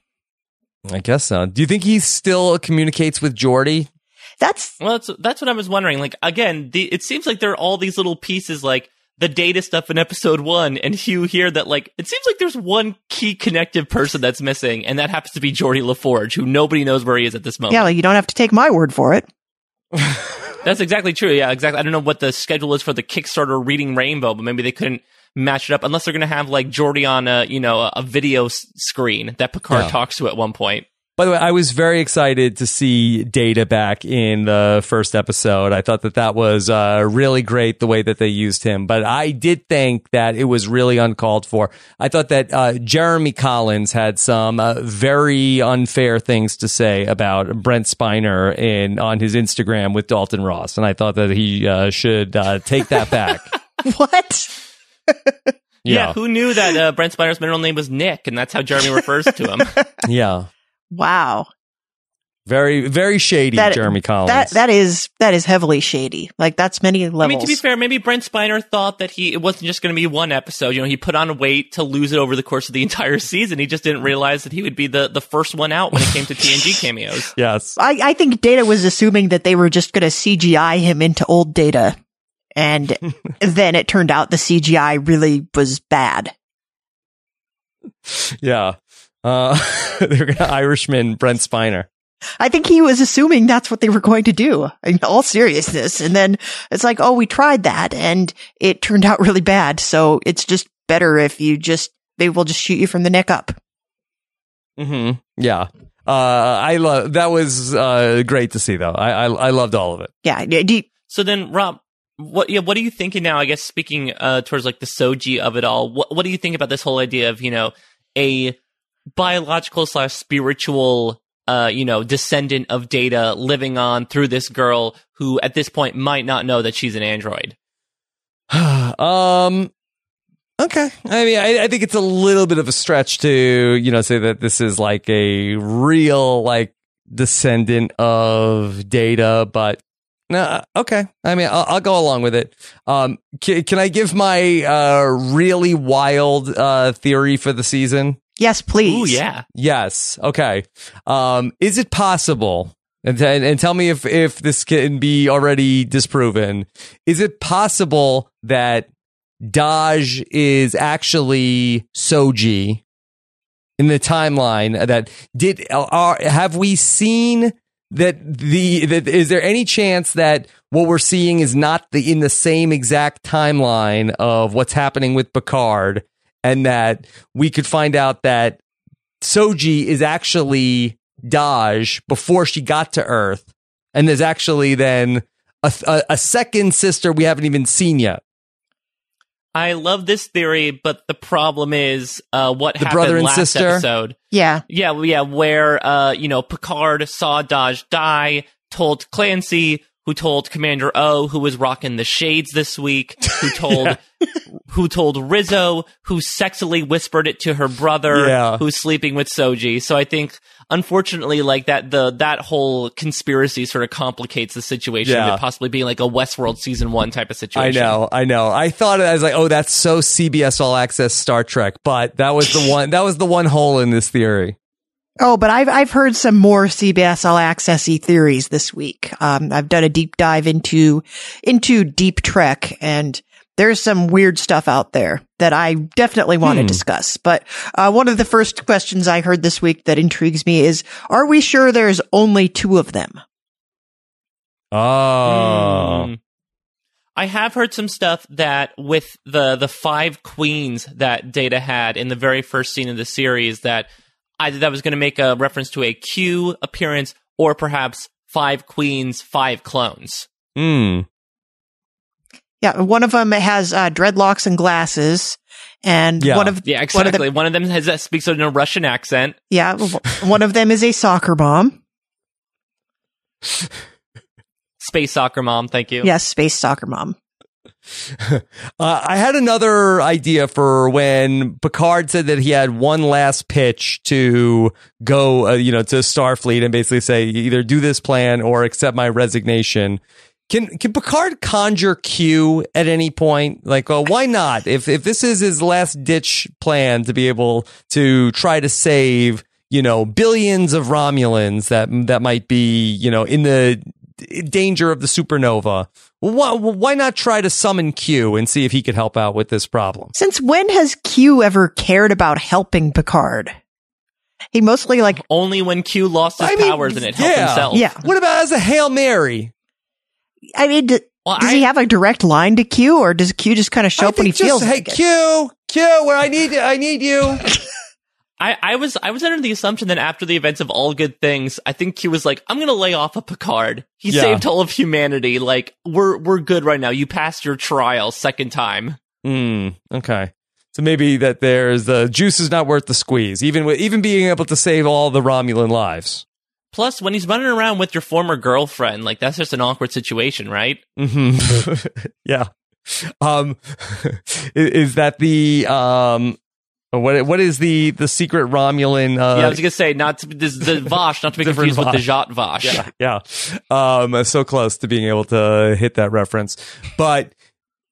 B: I guess so. Do you think he still communicates with Geordi?
A: That's
C: well, that's that's what I was wondering. Like again, the, it seems like there are all these little pieces, like the data stuff in episode one, and Hugh here. That like it seems like there's one key connective person that's missing, and that happens to be Geordi LaForge, who nobody knows where he is at this moment.
A: Yeah, well, you don't have to take my word for it.
C: that's exactly true. Yeah, exactly. I don't know what the schedule is for the Kickstarter Reading Rainbow, but maybe they couldn't match it up unless they're going to have like Geordi on a you know a video s- screen that Picard yeah. talks to at one point.
B: By the way, I was very excited to see Data back in the first episode. I thought that that was uh, really great the way that they used him. But I did think that it was really uncalled for. I thought that uh, Jeremy Collins had some uh, very unfair things to say about Brent Spiner in on his Instagram with Dalton Ross, and I thought that he uh, should uh, take that back.
A: what?
C: Yeah. yeah. who knew that uh, Brent Spiner's middle name was Nick, and that's how Jeremy refers to him?
B: yeah.
A: Wow.
B: Very, very shady,
A: That-
B: Jeremy Collins.
A: That that is that is heavily shady. Like that's many levels.
C: I mean, to be fair, maybe Brent Spiner thought that he it wasn't just going to be one episode. You know, he put on weight to lose it over the course of the entire season. He just didn't realize that he would be the the first one out when it came to TNG cameos.
B: yes.
A: I, I think Data was assuming that they were just going to CGI him into old Data, and then it turned out the CGI really was bad.
B: Yeah. Uh, they're gonna Irishman Brent Spiner.
A: I think he was assuming that's what they were going to do in all seriousness. And then it's like, oh, we tried that and it turned out really bad. So it's just better if you just, they will just shoot you from the neck up.
B: Mm-hmm. Yeah. Uh, I love that was uh great to see though. I, I I loved all of it.
A: Yeah. Do you-
C: So then, Rob, what yeah, what are you thinking now? I guess speaking uh, towards like the soji of it all, what what do you think about this whole idea of you know a biological slash spiritual uh you know descendant of Data living on through this girl who at this point might not know that she's an android.
B: um. Okay. I mean, I, I think it's a little bit of a stretch to you know say that this is like a real like descendant of Data, but no. Okay. I mean, I'll, I'll go along with it. Um. Can, can I give my uh really wild uh theory for the season?
A: Yes, please.
C: Ooh, yeah.
B: Yes. Okay. Um, is it possible? And, and, and tell me if, if this can be already disproven. Is it possible that Dahj is actually Soji in the timeline? That did are, have we seen that the that is there any chance that what we're seeing is not the in the same exact timeline of what's happening with Picard, and that we could find out that Soji is actually Dahj before she got to Earth, and there's actually then a, a, a second sister we haven't even seen yet.
C: I love this theory, but the problem is uh, what
B: The
C: happened
B: brother and
C: last
B: sister?
C: episode.
A: Yeah.
C: Yeah, yeah, where uh, you know, Picard saw Dahj die, told Clancy, who told Commander O, who was rocking the shades this week, who told who told Rizzo, who sexily whispered it to her brother,
B: Yeah.
C: who's sleeping with Soji. So I think unfortunately like that the that whole conspiracy sort of complicates the situation
B: Yeah.
C: to possibly being like a Westworld season one type of situation.
B: I know, I know. I thought I was like, oh, that's so CBS All Access Star Trek, but that was the one. That was the one hole in this theory.
A: Oh, but I've I've heard some more CBS All Accessy theories this week. Um, I've done a deep dive into into Deep Trek, and there's some weird stuff out there that I definitely want
B: Hmm.
A: to discuss. But uh, one of the first questions I heard this week that intrigues me is: Are we sure there's only two of them?
B: Oh,
C: Hmm. I have heard some stuff that with the the five queens that Data had in the very first scene of the series that either that was going to make a reference to a Q appearance or perhaps five queens, five clones.
B: hmm.
A: Yeah, one of them has uh, dreadlocks and glasses, and
B: Yeah.
A: one of
C: Yeah,
A: one of
C: exactly.
A: them,
C: One of them has that speaks in a Russian accent.
A: yeah, one of them is a soccer mom.
C: Space soccer mom, thank you.
A: Yes, space soccer mom.
B: Uh, I had another idea for when Picard said that he had one last pitch to go, uh, you know, to Starfleet and basically say either do this plan or accept my resignation. Can can Picard conjure Q at any point? Like, well, why not? If if this is his last ditch plan to be able to try to save, you know, billions of Romulans that that might be, you know, in the danger of the supernova. Why, why not try to summon Q and see if he could help out with this problem?
A: Since when has Q ever cared about helping Picard? He mostly like
C: Only when Q lost his
B: I mean,
C: powers and it helped
B: yeah.
C: himself.
A: Yeah.
B: What about as a Hail Mary?
A: I mean, d-
C: Well,
A: does
C: I-
A: he have a direct line to Q, or does Q just kind of show
B: I
A: up when he
B: just,
A: feels
B: Hey,
A: like it?
B: Q, Q, where I need I need you.
C: I, I was I was under the assumption that after the events of All Good Things, I think he was like, I'm gonna lay off a Picard. He
B: Yeah.
C: saved all of humanity. Like we're we're good right now. You passed your trial second time.
B: Hmm. Okay. So maybe that there's the juice is not worth the squeeze, even with even being able to save all the Romulan lives.
C: Plus, when he's running around with your former girlfriend, like that's just an awkward situation, right?
B: hmm yeah. Um, is, is that the um What what is the the secret Romulan? Uh,
C: yeah, I was gonna say not to, this the Vash, not to be confused with the
B: Vash.
C: Zhat Vash.
B: yeah, yeah. Um, so close to being able to hit that reference, but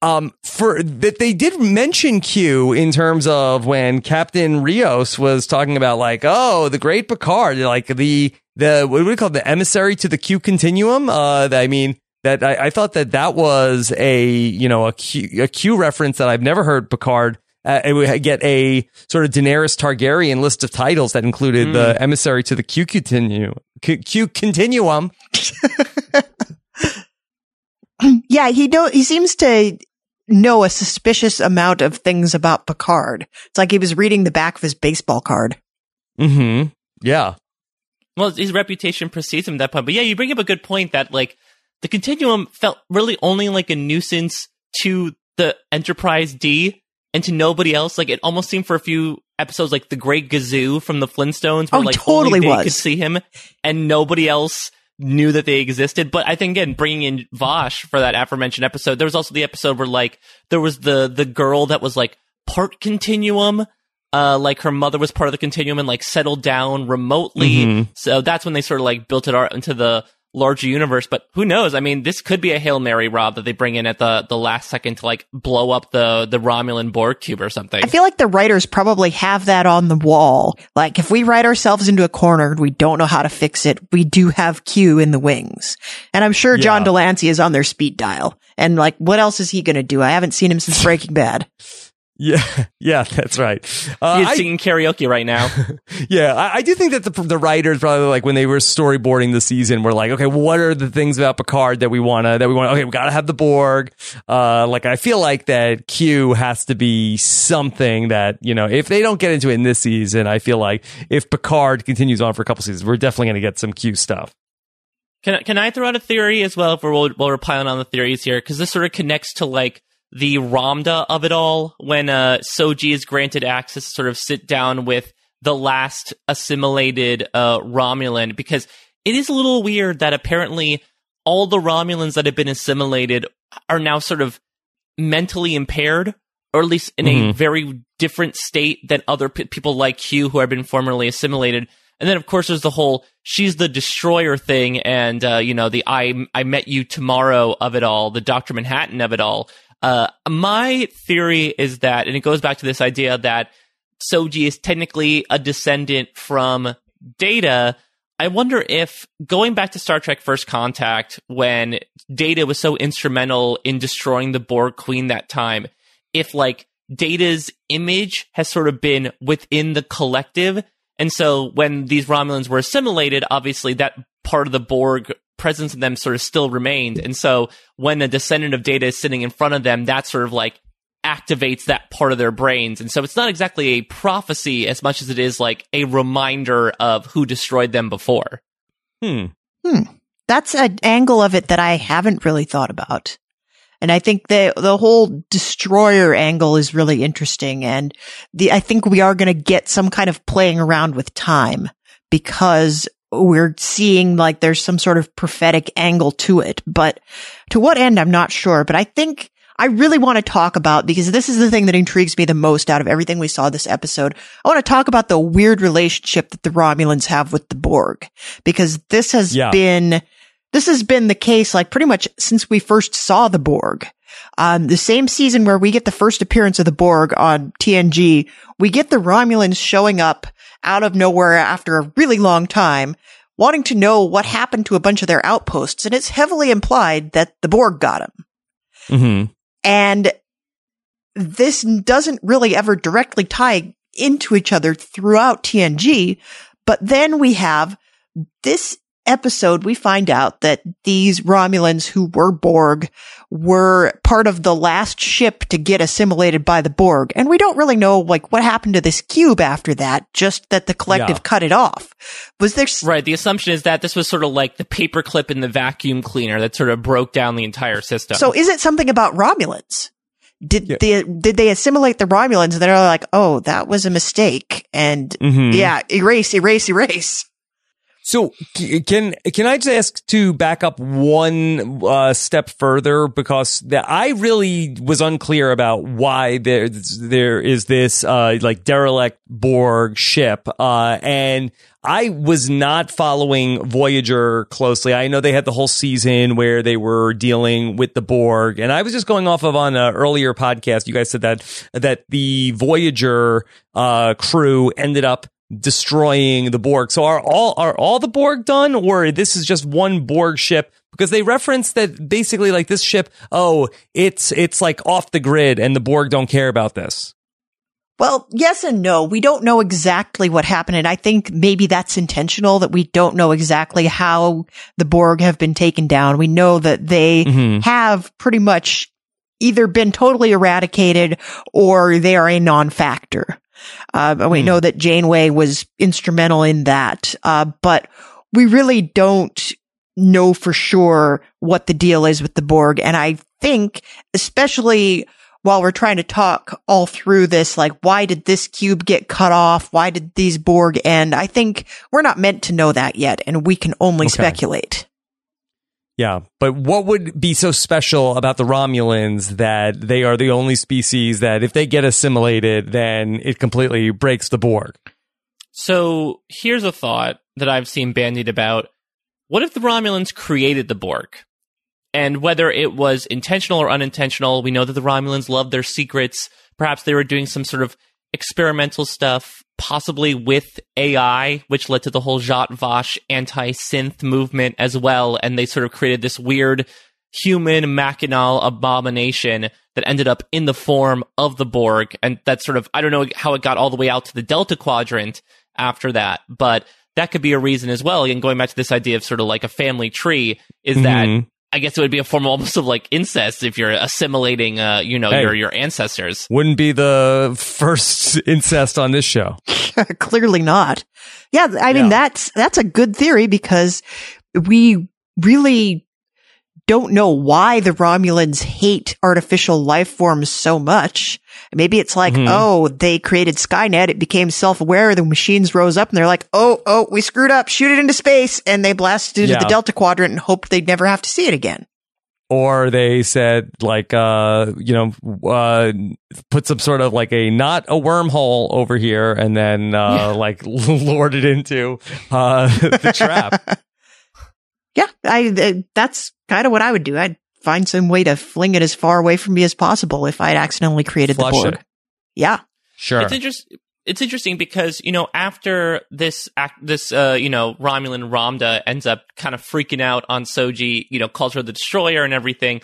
B: um, for that they did mention Q in terms of when Captain Rios was talking about like, oh, the Great Picard, like the the what do we call it, the emissary to the Q continuum? Uh, I mean. That I, I thought that that was a you know a Q, a Q reference that I've never heard Picard uh, it would get a sort of Daenerys Targaryen list of titles that included the emissary to the Q continuum. Q, Q continuum.
A: Yeah, he know he seems to know a suspicious amount of things about Picard. It's like he was reading the back of his baseball card.
B: Mm-hmm. Yeah.
C: Well, his reputation precedes him at that point. But yeah, you bring up a good point that like the continuum felt really only like a nuisance to the Enterprise D and to nobody else. Like it almost seemed for a few episodes like the Great Gazoo from the Flintstones, where
A: Oh,
C: like
A: totally
C: only they
A: was.
C: could see him and nobody else knew that they existed. But I think again, bringing in Vash for that aforementioned episode, there was also the episode where like there was the the girl that was like part continuum. Uh, like her mother was part of the continuum and like settled down remotely.
B: Mhm.
C: So that's when they sort of like built it out into the larger universe. But who knows? I mean, this could be a hail mary, Rob, that they bring in at the the last second to like blow up the the Romulan Borg cube or something.
A: I feel like the writers probably have that on the wall. Like if we write ourselves into a corner and we don't know how to fix it, we do have Q in the wings. And I'm sure John
B: de
A: Lancie is on their speed dial. And like, what else is he going to do? I haven't seen him since Breaking Bad.
B: Yeah. Yeah. That's right. Uh,
C: He's singing karaoke right now.
B: yeah, I, I do think that the, the writers probably like when they were storyboarding the season were like, okay, what are the things about Picard that we want to that we want? Okay, we got to have the Borg. Uh, like I feel like that Q has to be something that you know if they don't get into it in this season, I feel like if Picard continues on for a couple seasons, we're definitely going to get some Q stuff.
C: Can I- can I throw out a theory as well? We're while we're piling on the theories here, because this sort of connects to like the Ramdha of it all. When uh, Soji is granted access to sort of sit down with the last assimilated uh, Romulan, because it is a little weird that apparently all the Romulans that have been assimilated are now sort of mentally impaired, or at least in a
B: Mhm.
C: very different state than other p- people like Q who have been formerly assimilated. And then, of course, there's the whole "she's the destroyer" thing, and uh, you know the "I I met you tomorrow" of it all, the Doctor Manhattan of it all. Uh, my theory is that, and it goes back to this idea that Soji is technically a descendant from Data. I wonder if going back to Star Trek First Contact, when Data was so instrumental in destroying the Borg Queen that time, if like Data's image has sort of been within the collective. And so when these Romulans were assimilated, obviously that part of the Borg presence in them sort of still remained. And so when a descendant of Data is sitting in front of them, that sort of like activates that part of their brains. And so it's not exactly a prophecy as much as it is like a reminder of who destroyed them before.
B: Hmm.
A: That's an angle of it that I haven't really thought about. And I think the the whole destroyer angle is really interesting. And the I think we are going to get some kind of playing around with time because we're seeing like there's some sort of prophetic angle to it. But to what end, I'm not sure. But I think I really want to talk about because this is the thing that intrigues me the most out of everything we saw this episode. I want to talk about the weird relationship that the Romulans have with the Borg because this has
B: Yeah.
A: been this has been the case like pretty much since we first saw the Borg. Um, the same season where we get the first appearance of the Borg on TNG, we get the Romulans showing up out of nowhere after a really long time, wanting to know what happened to a bunch of their outposts, and it's heavily implied that the Borg got them.
B: Mm-hmm.
A: And this doesn't really ever directly tie into each other throughout TNG. But then we have this episode, we find out that these Romulans who were Borg were part of the last ship to get assimilated by the Borg. And we don't really know like what happened to this cube after that, just that the collective
B: Yeah.
A: cut it off. Was there s-
C: Right. The assumption is that this was sort of like the paperclip in the vacuum cleaner that sort of broke down the entire system.
A: So is it something about Romulans? Did
B: Yeah.
A: they did they assimilate the Romulans and they're like, oh, that was a mistake, and
B: Mhm.
A: yeah, erase, erase, erase.
B: So can can I just ask to back up one uh, step further because the, I really was unclear about why there there is this uh, like derelict Borg ship, uh, and I was not following Voyager closely. I know they had the whole season where they were dealing with the Borg, and I was just going off of on an earlier podcast. You guys said that that the Voyager uh, crew ended up destroying the Borg. So are all are all the Borg done, or this is just one Borg ship? Because they reference that basically like this ship, oh, it's it's like off the grid, and the Borg don't care about this.
A: Well, yes and no. We don't know exactly what happened. And I think maybe that's intentional that we don't know exactly how the Borg have been taken down. We know that they
B: Mhm.
A: have pretty much either been totally eradicated or they are a non-factor. Uh, and we
B: Hmm.
A: know that Janeway was instrumental in that. Uh, but we really don't know for sure what the deal is with the Borg. And I think, especially while we're trying to talk all through this, like, why did this cube get cut off? Why did these Borg end? I think we're not meant to know that yet, and we can only
B: Okay.
A: speculate.
B: Yeah, but what would be so special about the Romulans that they are the only species that if they get assimilated, then it completely breaks the Borg?
C: So here's a thought that I've seen bandied about. What if the Romulans created the Borg? And whether it was intentional or unintentional, we know that the Romulans love their secrets. Perhaps they were doing some sort of experimental stuff, possibly with AI, which led to the whole Zhat Vash anti-synth movement as well. And they sort of created this weird human machinal abomination that ended up in the form of the Borg. And that's sort of, I don't know how it got all the way out to the Delta Quadrant after that, but that could be a reason as well. And going back to this idea of sort of like a family tree is that
B: Mhm.
C: I guess it would be a form almost of like incest if you're assimilating, uh, you know,
B: Hey.
C: your, your ancestors.
B: Wouldn't be the first incest on this show.
A: Clearly not. Yeah, I mean
B: Yeah.
A: that's that's a good theory because we really don't know why the Romulans hate artificial life forms so much. Maybe it's like,
B: Mhm.
A: oh, they created Skynet, it became self-aware, the machines rose up and they're like, oh, oh, we screwed up, shoot it into space, and they blasted into
B: Yeah.
A: the Delta Quadrant and hoped they'd never have to see it again.
B: Or they said like, uh, you know, uh, put some sort of like a not a wormhole over here, and then uh, like lured it into uh, the trap.
A: Yeah, I, uh, that's kind of what I would do. I'd find some way to fling it as far away from me as possible if I'd accidentally created
B: Flush
A: the Borg.
B: it.
A: Yeah.
B: Sure.
C: It's interesting. It's interesting because you know after this act, this uh, you know Romulan Ramdha ends up kind of freaking out on Soji, you know, calls her the destroyer and everything.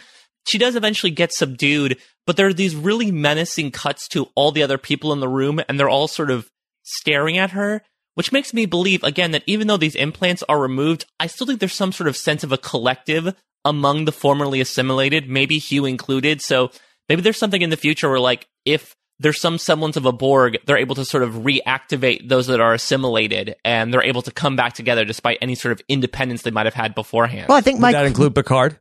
C: She does eventually get subdued, but there are these really menacing cuts to all the other people in the room, and they're all sort of staring at her, which makes me believe again that even though these implants are removed, I still think there's some sort of sense of a collective among the formerly assimilated, maybe Hugh included. So maybe there's something in the future where like if there's some semblance of a Borg, they're able to sort of reactivate those that are assimilated and they're able to come back together despite any sort of independence they might have had beforehand.
A: Well, I think
B: Would
A: my
B: that include Picard?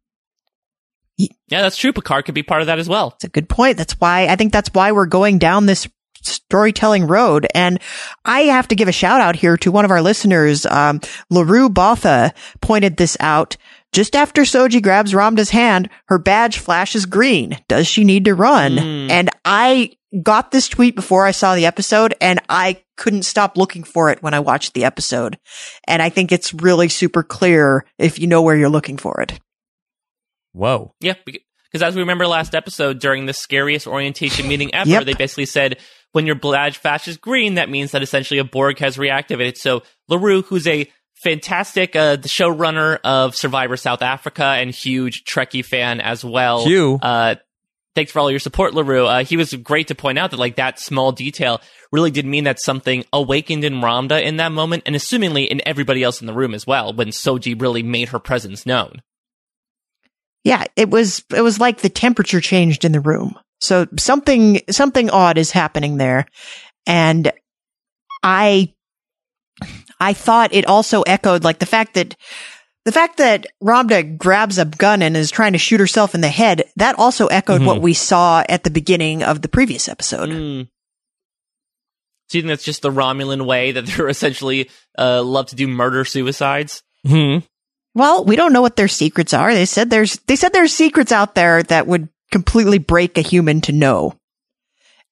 C: yeah, that's true. Picard could be part of that as well.
A: That's a good point. That's why I think that's why we're going down this storytelling road. And I have to give a shout out here to one of our listeners. Um, LaRue Botha pointed this out. Just after Soji grabs Ramdha's hand, her badge flashes green. Does she need to run?
C: Mm.
A: And I got this tweet before I saw the episode and I couldn't stop looking for it when I watched the episode. And I think it's really super clear if you know where you're looking for it.
B: Whoa.
C: Yeah, because as we remember last episode during the scariest orientation meeting ever,
A: Yep.
C: they basically said when your badge flashes green, that means that essentially a Borg has reactivated. So LaRue, who's a fantastic uh, the showrunner of Survivor South Africa and huge Trekkie fan as well.
B: Hugh.
C: Uh, thanks for all your support, LaRue. Uh, he was great to point out that like that small detail really did mean that something awakened in Ramdha in that moment, and assumingly in everybody else in the room as well when Soji really made her presence known.
A: Yeah, it was it was like the temperature changed in the room. So something something odd is happening there. And I I thought it also echoed like the fact that the fact that Ramdha grabs a gun and is trying to shoot herself in the head, that also echoed
B: Mhm.
A: what we saw at the beginning of the previous episode.
C: Mm. So you think that's just the Romulan way that they're essentially uh, love to do murder suicides?
B: Hmm.
A: Well, we don't know what their secrets are. They said there's they said there's secrets out there that would completely break a human to know.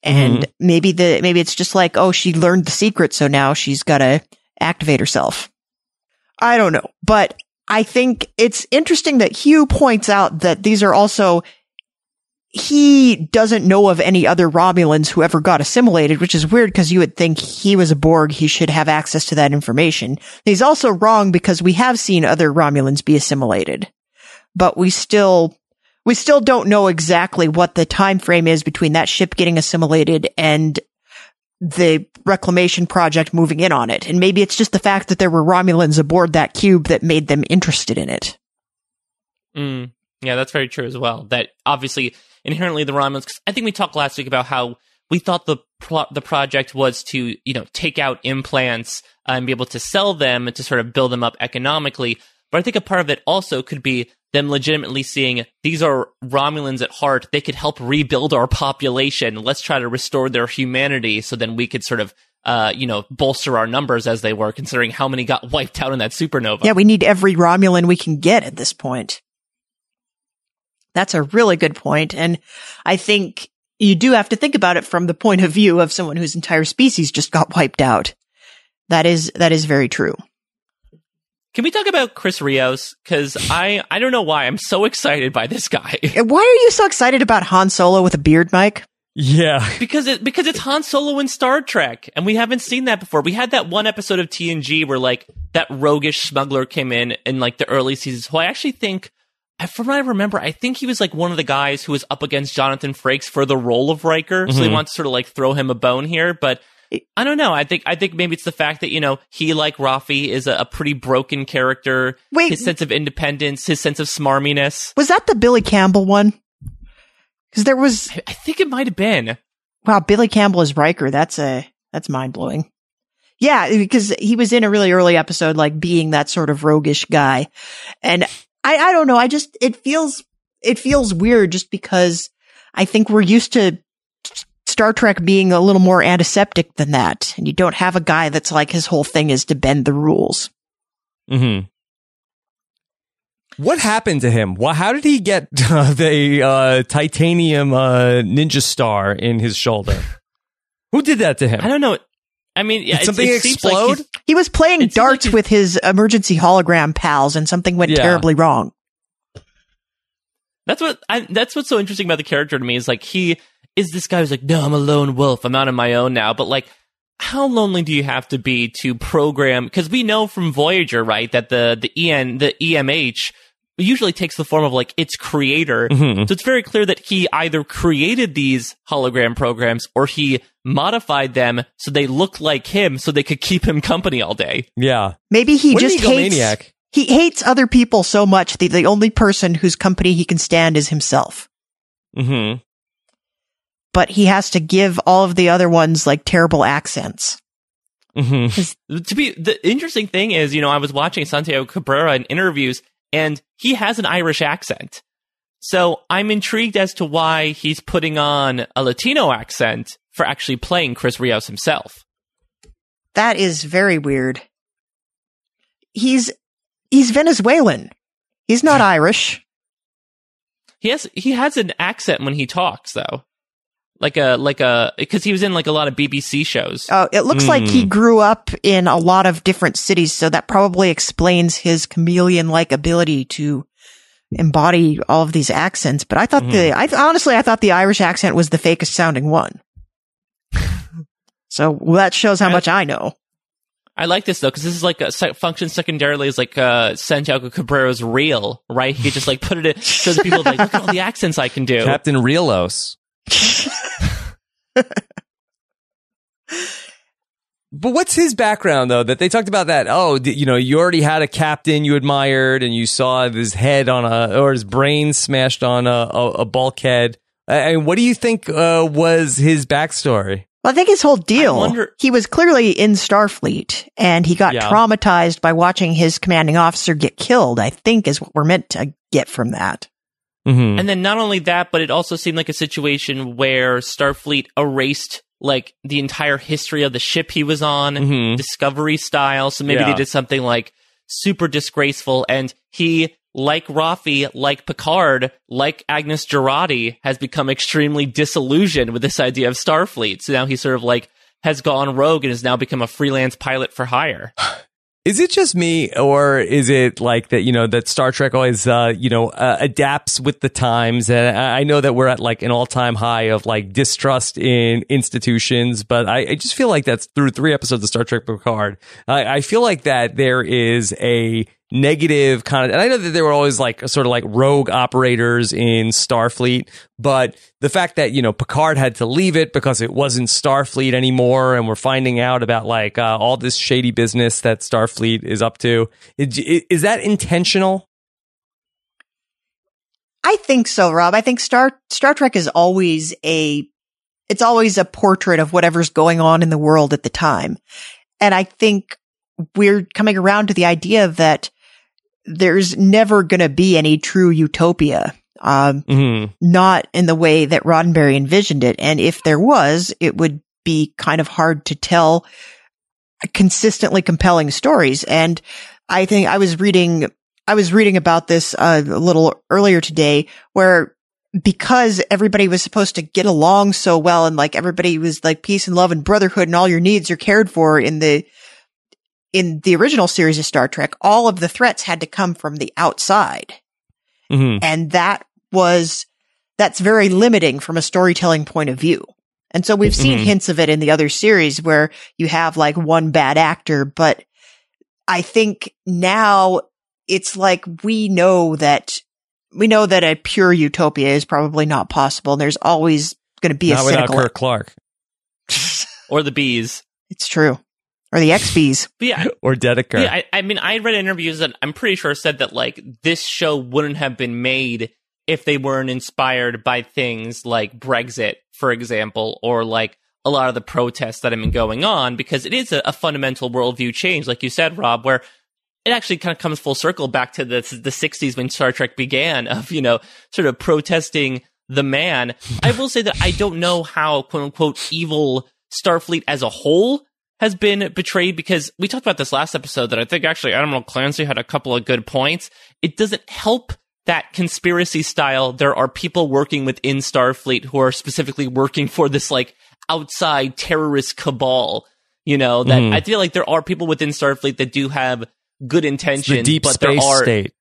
A: And mm-hmm. maybe the maybe it's just like, oh, she learned the secret, so now she's got to activate herself. I don't know, but I think it's interesting that Hugh points out that these are also he doesn't know of any other Romulans who ever got assimilated, which is weird because you would think he was a Borg. He should have access to that information. He's also wrong because we have seen other Romulans be assimilated, but we still, we still don't know exactly what the time frame is between that ship getting assimilated and the reclamation project moving in on it. And maybe it's just the fact that there were Romulans aboard that cube that made them interested in it.
C: Mm, yeah, that's very true as well. That obviously inherently the Romulans. Cause I think we talked last week about how we thought the pro- the project was to you know take out implants uh, and be able to sell them and to sort of build them up economically. But I think a part of it also could be them legitimately seeing these are Romulans at heart. They could help rebuild our population. Let's try to restore their humanity so then we could sort of, uh, you know, bolster our numbers as they were, considering how many got wiped out in that supernova.
A: Yeah, we need every Romulan we can get at this point. That's a really good point. And I think you do have to think about it from the point of view of someone whose entire species just got wiped out. That is, that is very true.
C: Can we talk about Chris Rios? Because I, I don't know why I'm so excited by this guy.
A: Why are you so excited about Han Solo with a beard, Mike?
B: Yeah.
C: because it because it's Han Solo in Star Trek, and we haven't seen that before. We had that one episode of TNG where like that roguish smuggler came in in like the early seasons. Who I actually think, from what I remember, I think he was like one of the guys who was up against Jonathan Frakes for the role of Riker. So they
B: mm-hmm.
C: want to sort of like throw him a bone here, but. I don't know. I think I think maybe it's the fact that you know he, like Raffi, is a, a pretty broken character.
A: Wait.
C: his sense of independence, his sense of smarminess.
A: Was that the Billy Campbell one? Because there was,
C: I, I think it might have been.
A: wow, Billy Campbell is Riker. That's a, that's mind blowing. Yeah, because he was in a really early episode, like being that sort of roguish guy. And I, I don't know. I just, it feels, it feels weird just because I think we're used to Star Trek being a little more antiseptic than that. And you don't have a guy that's like his whole thing is to bend the rules.
B: Hmm. What happened to him? Wha how did he get uh, the uh, titanium uh, ninja star in his shoulder? Who did that to him?
C: I don't know. I mean, yeah,
B: Did
C: it-
B: something
C: it seems like
B: explode?
C: he's-
A: He was playing
C: It seems like
A: darts with his emergency hologram pals and something went
B: Yeah.
A: terribly wrong.
C: That's what I, that's what's so interesting about the character to me is like he is this guy who's like, no, I'm a lone wolf. I'm out on my own now. But like, how lonely do you have to be to program? Because we know from Voyager, right, that the the en the EMH usually takes the form of like its creator.
B: Mhm.
C: So it's very clear that he either created these hologram programs or he modified them so they look like him, so they could keep him company all day.
B: Yeah.
A: Maybe he
B: What an
A: just hates
B: egomaniac.
A: he hates other people so much that the only person whose company he can stand is himself.
B: Hmm.
A: But he has to give all of the other ones like terrible accents.
B: Hmm.
C: to be the interesting thing is, you know, I was watching Santiago Cabrera in interviews and he has an Irish accent. So I'm intrigued as to why he's putting on a Latino accent for actually playing Chris Rios himself.
A: That is very weird. He's he's Venezuelan. He's not Irish.
C: He has he has an accent when he talks though. Like a like a because he was in like a lot of BBC shows.
A: Oh, it looks like he
B: Hmm.
A: grew up in a lot of different cities, so that probably explains his chameleon-like ability to embody all of these accents. But I thought the, I honestly, I thought the Irish accent was the fakest sounding one. so well, that shows how
C: I-
A: much I know.
C: I like this though because this is like a se- function secondarily as like uh, Santiago Cabrera's reel, right? He just like put it in, show the people like look at all the accents I can do.
B: Captain Rielos. But what's his background though? That they talked about that. Oh, you know, you already had a captain you admired, and you saw his head on a or his brain smashed on a, a, a bulkhead. And what do you think uh, was his backstory?
A: Well, I think his whole deal.
C: Wonder-
A: he was clearly in Starfleet and he got
B: Yeah.
A: traumatized by watching his commanding officer get killed, I think is what we're meant to get from that.
B: Mm-hmm.
C: And then not only that, but it also seemed like a situation where Starfleet erased like the entire history of the ship he was on,
B: Mhm.
C: Discovery style. So maybe
B: Yeah.
C: they did something like super disgraceful and he like Raffi, like Picard, like Agnes Jurati, has become extremely disillusioned with this idea of Starfleet. So now he's sort of like has gone rogue and has now become a freelance pilot for hire.
B: Is it just me, or is it like that? You know that Star Trek always, uh, you know, uh, adapts with the times, and I know that we're at like an all-time high of like distrust in institutions, but I, I just feel like that's through three episodes of Star Trek Picard. I, I feel like that there is a negative kind of, and I know that there were always like sort of like rogue operators in Starfleet, but the fact that you know Picard had to leave it because it wasn't Starfleet anymore, and we're finding out about like uh, all this shady business that Starfleet is up to. Is, is that intentional?
A: I think so, Rob. I think Star Star Trek is always a it's always a portrait of whatever's going on in the world at the time. And I think we're coming around to the idea that there's never going to be any true utopia. Um,
B: Mm-hmm.
A: not in the way that Roddenberry envisioned it. And if there was, it would be kind of hard to tell consistently compelling stories. And I think I was reading, I was reading about this uh, a little earlier today where because everybody was supposed to get along so well and like everybody was like peace and love and brotherhood and all your needs are cared for in the in the original series of Star Trek, all of the threats had to come from the outside.
B: Mm-hmm.
A: And that was, that's very limiting from a storytelling point of view. And so we've seen
B: Mhm.
A: hints of it in the other series where you have like one bad actor, but I think now it's like we know that we know that a pure utopia is probably not possible. And there's always going to be
B: Not
A: a
B: without
A: cynical.
B: Kirk Clark
C: Or the bees.
A: It's true. Or the XBs.
C: But yeah,
B: or Dedeker.
C: Yeah, I, I mean, I read interviews that I'm pretty sure said that like this show wouldn't have been made if they weren't inspired by things like Brexit, for example, or like a lot of the protests that have been going on, because it is a, a fundamental worldview change, like you said, Rob, where it actually kind of comes full circle back to the the 60s when Star Trek began, of you know, sort of protesting the man. I will say that I don't know how quote unquote evil Starfleet as a whole has been betrayed because we talked about this last episode that I think actually Admiral Clancy had a couple of good points. It doesn't help that conspiracy style. There are people working within Starfleet who are specifically working for this like outside terrorist cabal. You know, that
B: Mhm.
C: I feel like there are people within Starfleet that do have good intentions,
B: the deep
C: but
B: space
C: there are
B: state.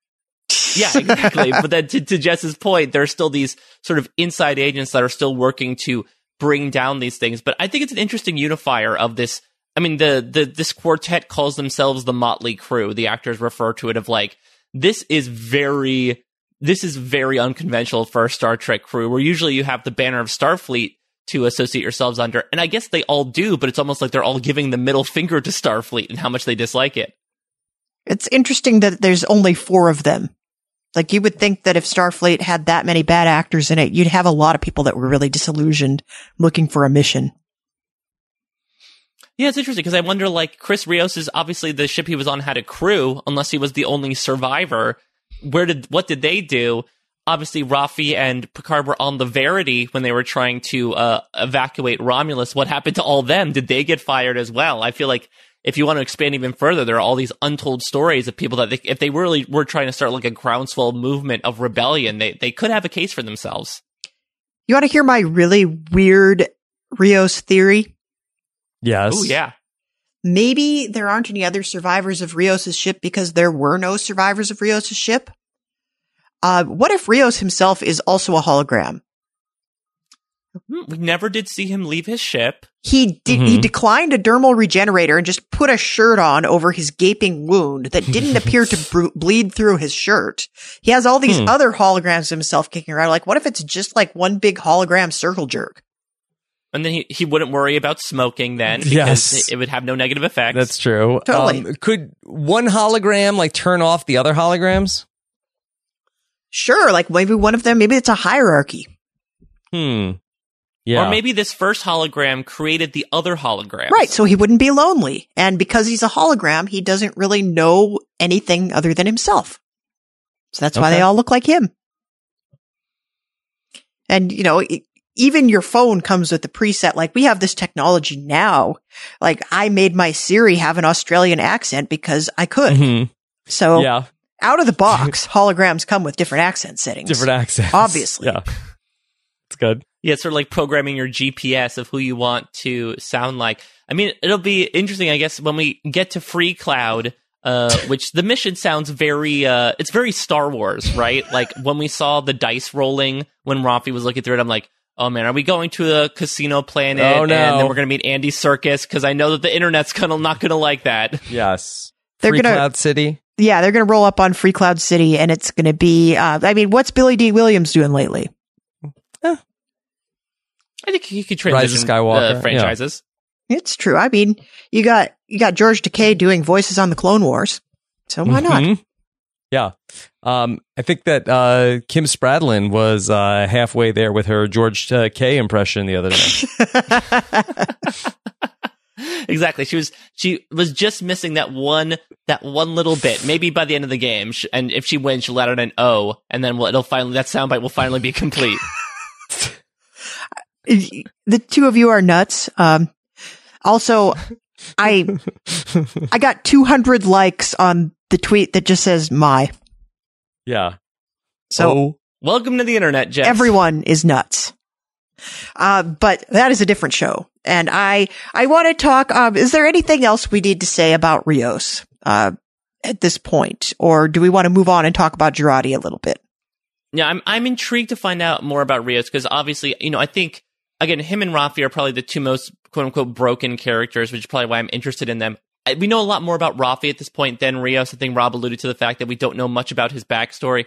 C: yeah, exactly. but then to, to Jess's point, there are still these sort of inside agents that are still working to bring down these things. But I think it's an interesting unifier of this. I mean, the, the, this quartet calls themselves the Motley Crew. The actors refer to it of like, this is very, this is very unconventional for a Star Trek crew where usually you have the banner of Starfleet to associate yourselves under. And I guess they all do, but it's almost like they're all giving the middle finger to Starfleet and how much they dislike it.
A: It's interesting that there's only four of them. Like you would think that if Starfleet had that many bad actors in it, you'd have a lot of people that were really disillusioned looking for a mission.
C: Yeah, it's interesting because I wonder, like, Chris Rios is obviously the ship he was on had a crew, unless he was the only survivor. Where did what did they do? Obviously, Raffi and Picard were on the Verity when they were trying to uh, evacuate Romulus. What happened to all them? Did they get fired as well? I feel like if you want to expand even further, there are all these untold stories of people that they, if they really were trying to start like a groundswell movement of rebellion, they they could have a case for themselves.
A: You want to hear my really weird Rios theory?
B: Yes.
C: Oh yeah,
A: Maybe there aren't any other survivors of Rios' ship because there were no survivors of Rios' ship. Uh, what if Rios himself is also a hologram?
C: Hmm, we never did see him leave his ship.
A: He did, he
B: Mhm.
A: declined a dermal regenerator and just put a shirt on over his gaping wound that didn't appear to br- bleed through his shirt. He has all these
B: Hmm.
A: other holograms of himself kicking around. Like, what if it's just like one big hologram circle jerk?
C: And then he, he wouldn't worry about smoking then because
B: Yes.
C: it, it would have no negative effects.
B: That's true.
A: Totally.
B: Um, could one hologram like turn off the other holograms?
A: Sure, like maybe one of them, maybe it's a hierarchy.
B: Hmm. Yeah.
C: Or maybe this first hologram created the other hologram.
A: Right, so he wouldn't be lonely. And because he's a hologram, he doesn't really know anything other than himself. So that's why they all look like him. And, you know, it- even your phone comes with a preset. Like we have this technology now. Like I made my Siri have an Australian accent because I could.
B: Mhm.
A: So
B: Yeah.
A: out of the box, holograms come with different accent settings.
B: Different accents.
A: Obviously.
B: Yeah. It's good.
C: Yeah, it's sort of like programming your GPS of who you want to sound like. I mean, it'll be interesting, I guess, when we get to Free Cloud, uh, which the mission sounds very, uh, it's very Star Wars, right? like when we saw the dice rolling when Raffi was looking through it, I'm like, oh man, are we going to the casino planet?
B: Oh, no.
C: And then we're going to meet Andy Serkis because I know that the internet's gonna, not going to like that.
B: Yes.
A: They're
B: Free
A: gonna-
B: Cloud City.
A: Yeah, they're going to roll up on Free Cloud City and it's going to be, uh, I mean, what's Billy Dee Williams doing lately?
C: I think he could
B: Rise of
C: transition
B: Skywalker, yeah.
C: franchises.
A: It's true. I mean, you got, you got George Takei doing voices on the Clone Wars. So why not?
B: Yeah. Um, I think that uh, Kim Spradlin was uh, halfway there with her George uh, K impression the other day.
C: exactly. She was she was just missing that one that one little bit. Maybe by the end of the game, sh- and if she wins, she'll let out an O, and then we'll, it'll finally that soundbite will finally be complete.
A: the two of you are nuts. Um, also, I, I got 200 likes on the tweet that just says my.
B: yeah.
A: So
B: oh,
C: Welcome to the internet, Jeff.
A: everyone is nuts. Uh, but that is a different show. And I, I want to talk, um, is there anything else we need to say about Rios, uh, at this point? Or do we want to move on and talk about Jurati a little bit?
C: Yeah, I'm I'm intrigued to find out more about Rios because obviously, you know, I think again, him and Raffi are probably the two most quote unquote broken characters, which is probably why I'm interested in them. We know a lot more about Raffi at this point than Rios. I think Rob alluded to the fact that we don't know much about his backstory.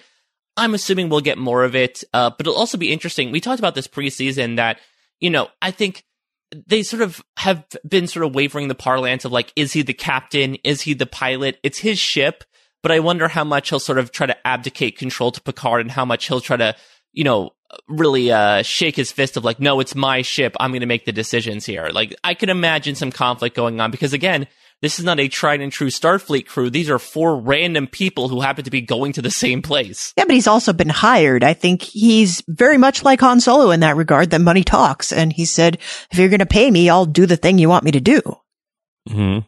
C: I'm assuming we'll get more of it, uh, but it'll also be interesting. We talked about this preseason that, you know, I think they sort of have been sort of wavering the parlance of like, is he the captain? Is he the pilot? It's his ship, but I wonder how much he'll sort of try to abdicate control to Picard and how much he'll try to, you know, really uh, shake his fist of like, no, it's my ship. I'm going to make the decisions here. Like, I can imagine some conflict going on because again, this is not a tried and true Starfleet crew. These are four random people who happen to be going to the same place.
A: Yeah, but he's also been hired. I think he's very much like Han Solo in that regard, that money talks. And he said, if you're going to pay me, I'll do the thing you want me to do.
B: mhm.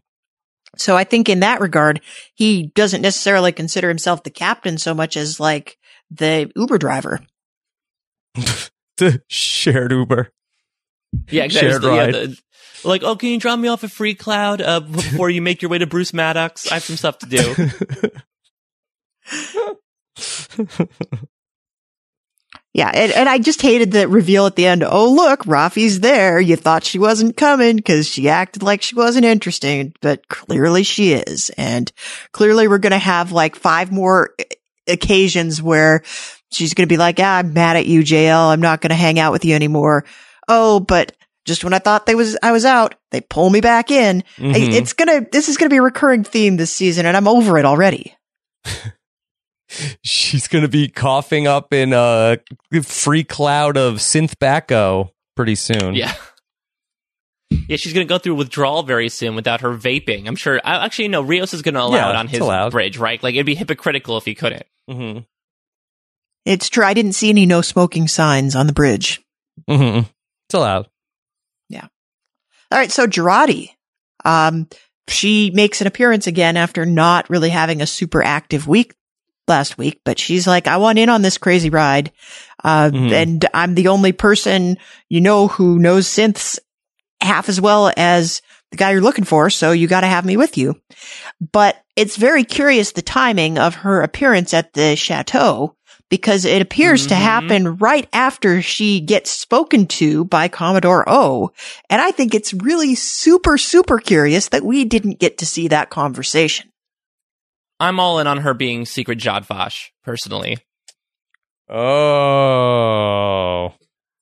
A: So I think in that regard, he doesn't necessarily consider himself the captain so much as like the Uber driver.
B: the shared Uber.
C: Yeah, exactly.
B: Shared
C: Yeah,
B: ride.
C: the- like, oh, can you drop me off a Freecloud uh, before you make your way to Bruce Maddox? I have some stuff to do.
A: Yeah. And, and I just hated the reveal at the end. Oh, look, Raffi's there. You thought she wasn't coming because she acted like she wasn't interesting, but clearly she is. And clearly we're going to have like five more occasions where she's going to be like, ah, I'm mad at you, JL. I'm not going to hang out with you anymore. Oh, but just when I thought they was, I was out, they pull me back in. I-
B: Mhm.
A: It's gonna, this is gonna be a recurring theme this season and I'm over it already.
B: She's going to be coughing up in a Freecloud of synth bacco pretty soon.
C: yeah. Yeah, she's going to go through withdrawal very soon without her vaping. I'm sure. I, actually, no, Rios is going to allow
B: Yeah,
C: it on his
B: allowed.
C: bridge, right? Like, it'd be hypocritical if he couldn't.
B: hmm
A: It's true. I didn't see any no smoking signs on the bridge.
B: hmm It's allowed. Yeah.
A: All right. So Jurati, um, she makes an appearance again after not really having a super active week last week, but she's like, I want in on this crazy ride. Uh,
B: Mhm.
A: and I'm the only person you know who knows synths half as well as the guy you're looking for. So you got to have me with you. But it's very curious the timing of her appearance at the chateau because it appears to
C: Mhm.
A: happen right after she gets spoken to by Commodore O. And I think it's really super, super curious that we didn't get to see that conversation.
C: I'm all in on her being secret Zhat Vash, personally.
B: Oh.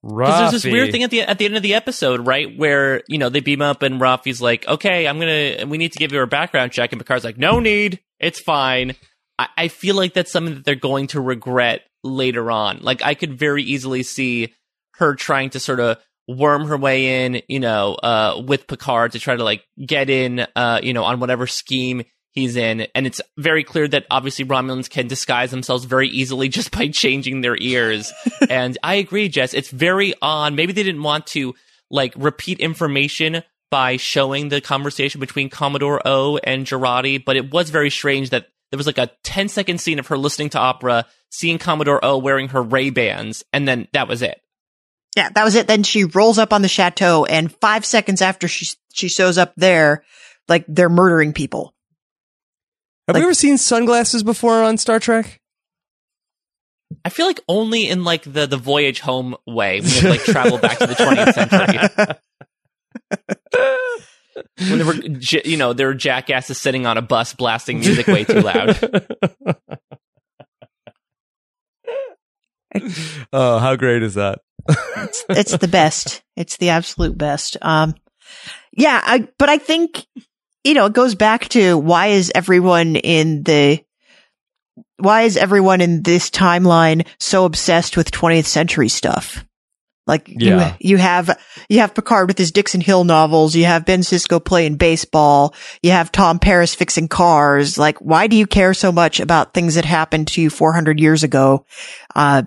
B: Right.
C: Because there's this weird thing at the at the end of the episode, right, where you know they beam up and Raffi's like, "Okay, I'm gonna, we need to give you a background check," and Picard's like, "No need, it's fine." I, I feel like that's something that they're going to regret later on. Like I could very easily see her trying to sort of worm her way in, you know, uh, with Picard to try to like get in, uh, you know, on whatever scheme he's in. And it's very clear that obviously Romulans can disguise themselves very easily just by changing their ears. and I agree, Jess. It's very odd. Maybe they didn't want to like repeat information by showing the conversation between Commodore O and Jurati, but it was very strange that there was like a 10 second scene of her listening to opera, seeing Commodore O wearing her Ray Bans, and then that was it.
A: Yeah, that was it. Then she rolls up on the chateau, and five seconds after she she shows up there, like they're murdering people.
B: Have
A: Like-
B: we ever seen sunglasses before on Star Trek?
C: I feel like only in like the the voyage home way when they like travel back to the 20th century. when there were, you know, there were jackasses sitting on a bus blasting music way too loud.
B: oh, how great is that?
A: it's the best. It's the absolute best. Um, yeah, I, but I think, you know, it goes back to why is everyone in the, why is everyone in this timeline so obsessed with 20th century stuff? Like
B: Yeah.
A: you, you have, you have Picard with his Dixon Hill novels. You have Ben Sisko playing baseball. You have Tom Paris fixing cars. Like, why do you care so much about things that happened to you 400 years ago? Uh,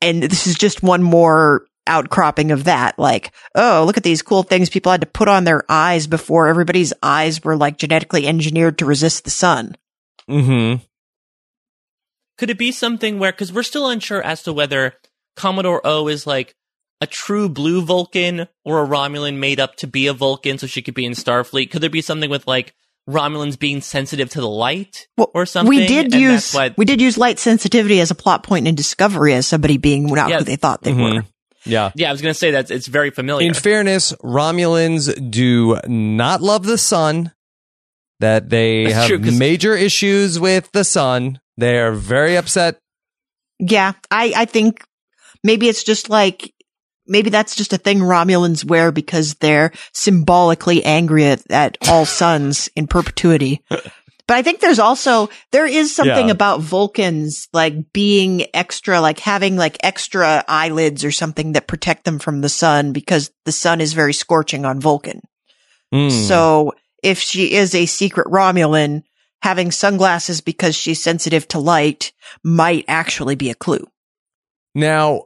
A: and this is just one more outcropping of that. Like, oh, look at these cool things people had to put on their eyes before everybody's eyes were like genetically engineered to resist the sun.
B: Mm-hmm.
C: Could it be something where, because we're still unsure as to whether Commodore O is like a true blue Vulcan or a Romulan made up to be a Vulcan so she could be in Starfleet? Could there be something with like Romulans being sensitive to the light
A: Well,
C: or something?
A: We did
C: And
A: use
C: why-
A: we did use light sensitivity as a plot point in Discovery as somebody being not
C: Yeah.
A: who they thought they
B: Mhm.
A: were.
B: Yeah.
C: yeah, I was going to say that it's very familiar.
B: In fairness, Romulans do not love the sun. That they
C: That's
B: have
C: true, 'cause-
B: major issues with the sun. They are very upset.
A: Yeah, I I think maybe it's just like maybe that's just a thing Romulans wear because they're symbolically angry at, at all suns in perpetuity. But I think there's also there is something
B: Yeah.
A: about Vulcans like being extra like having like extra eyelids or something that protect them from the sun because the sun is very scorching on Vulcan.
B: Mm.
A: So if she is a secret Romulan, having sunglasses because she's sensitive to light might actually be a clue.
B: Now,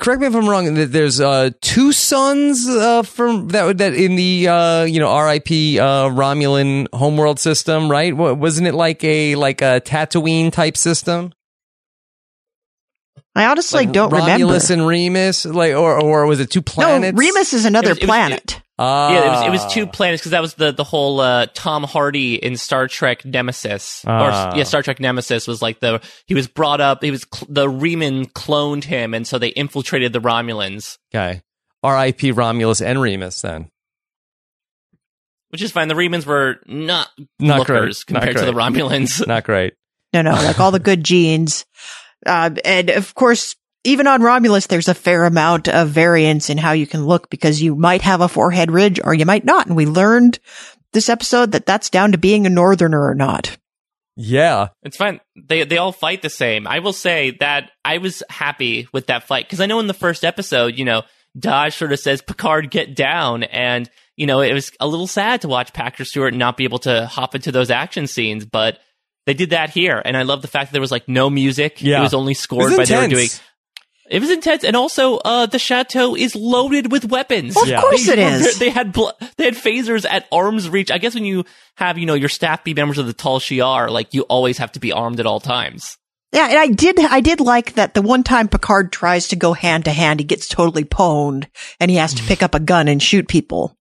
B: correct me if I'm wrong. that There's uh, two sons uh, from that that in the uh, you know R.I.P. Uh, Romulan homeworld system, right? Wa- Wasn't it like a like a Tatooine type system?
A: I honestly
B: Like
A: don't
B: Romulus
A: remember.
B: Romulus and Remus, like or or was it two planets? no.
A: Remus is another
C: It was- it was-
A: planet.
B: Ah.
C: yeah, it was, it was two planets because that was the the whole uh, Tom Hardy in Star Trek Nemesis
B: Ah.
C: or yeah Star Trek Nemesis was like the he was brought up he was cl- the Reman cloned him and so they infiltrated the Romulans
B: Okay. R.I.P. Romulus and Remus then.
C: which is fine the Remans were not,
B: Not
C: lookers
B: great. Not
C: compared to the. Romulans
B: Not great.
A: No, no, like all the good genes. Uh, and of course, even on Romulus, there's a fair amount of variance in how you can look because you might have a forehead ridge or you might not. And we learned this episode that that's down to being a northerner or not.
B: Yeah.
C: It's fine. They they all fight the same. I will say that I was happy with that fight because I know in the first episode, you know, Dahj sort of says Picard get down, and you know it was a little sad to watch Patrick Stewart not be able to hop into those action scenes, but they did that here, and I love the fact that there was like no music.
B: Yeah.
C: it was only scored
B: was
C: by they were doing. It was intense, and also uh, the chateau is loaded with weapons.
A: Of
B: Yeah.
A: course it
C: They were-
A: is.
C: They had bl- they had phasers at arm's reach. I guess when you have you know your staff be members of the Tal Shiar, like you always have to be armed at all times.
A: Yeah, and I did, I did like that the one time Picard tries to go hand to hand, he gets totally pwned and he has to pick up a gun and shoot people.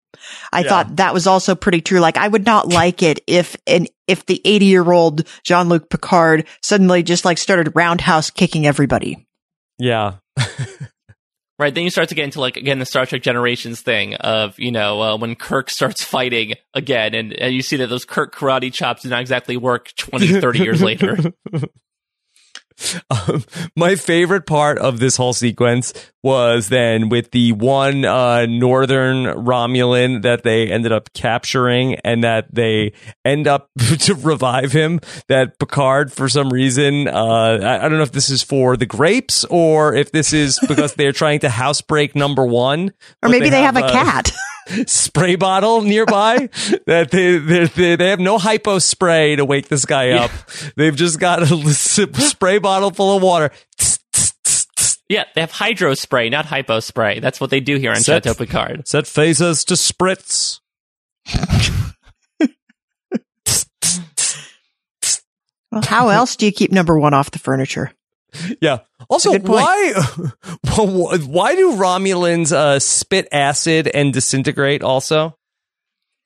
A: I
B: Yeah.
A: thought that was also pretty true. Like I would not like it if an, if the 80 year old Jean-Luc Picard suddenly just like started roundhouse kicking everybody.
B: Yeah.
C: Right, then you start to get into like again the Star Trek Generations thing of you know uh, when Kirk starts fighting again, and, and you see that those Kirk karate chops do not exactly work 20, 30 years later.
B: Um, my favorite part of this whole sequence was then with the one uh, northern Romulan that they ended up capturing, and that they end up to revive him. That Picard, for some reason, uh, I, I don't know if this is for the grapes or if this is because they're trying to housebreak number one,
A: Or maybe they, have, a cat.
B: spray bottle nearby that they, they they have no hypo spray to wake this guy up. They've just got a spray bottle full of water.
C: Yeah, they have hydro spray, not hypo spray. That's what they do here on
B: Set-
C: Chateau Picard.
B: Set phasers to spritz.
A: Well, how else do you keep number one off the furniture?
B: Yeah. Also,
A: That's a good point.
B: why why do Romulans uh, spit acid and disintegrate? Also,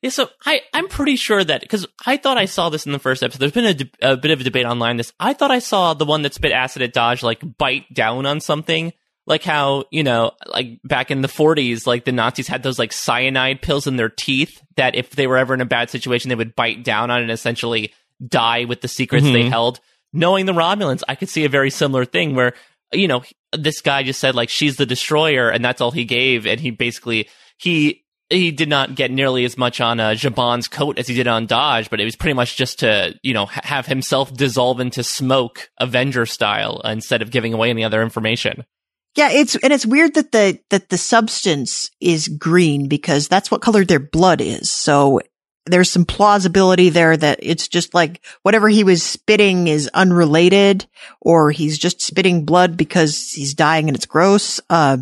C: Yeah, so I, I'm pretty sure that because I thought I saw this in the first episode. There's been a, de- a bit of a debate online. This I thought I saw the one that spit acid at Dahj like bite down on something, like how you know, like back in the 40s, like the Nazis had those like cyanide pills in their teeth that if they were ever in a bad situation, they would bite down on and essentially die with the secrets they
B: Mhm.
C: held. Knowing the Romulans, I could see a very similar thing where you know this guy just said like she's the destroyer, and that's all he gave, and he basically he he did not get nearly as much on uh, Zhaban's coat as he did on Dahj, but it was pretty much just to, you know, ha- have himself dissolve into smoke, Avenger style, instead of giving away any other information.
A: Yeah, it's and it's weird that the that the substance is green because that's what color their blood is. So there's some plausibility there that it's just like whatever he was spitting is unrelated, or he's just spitting blood because he's dying and it's gross. Uh,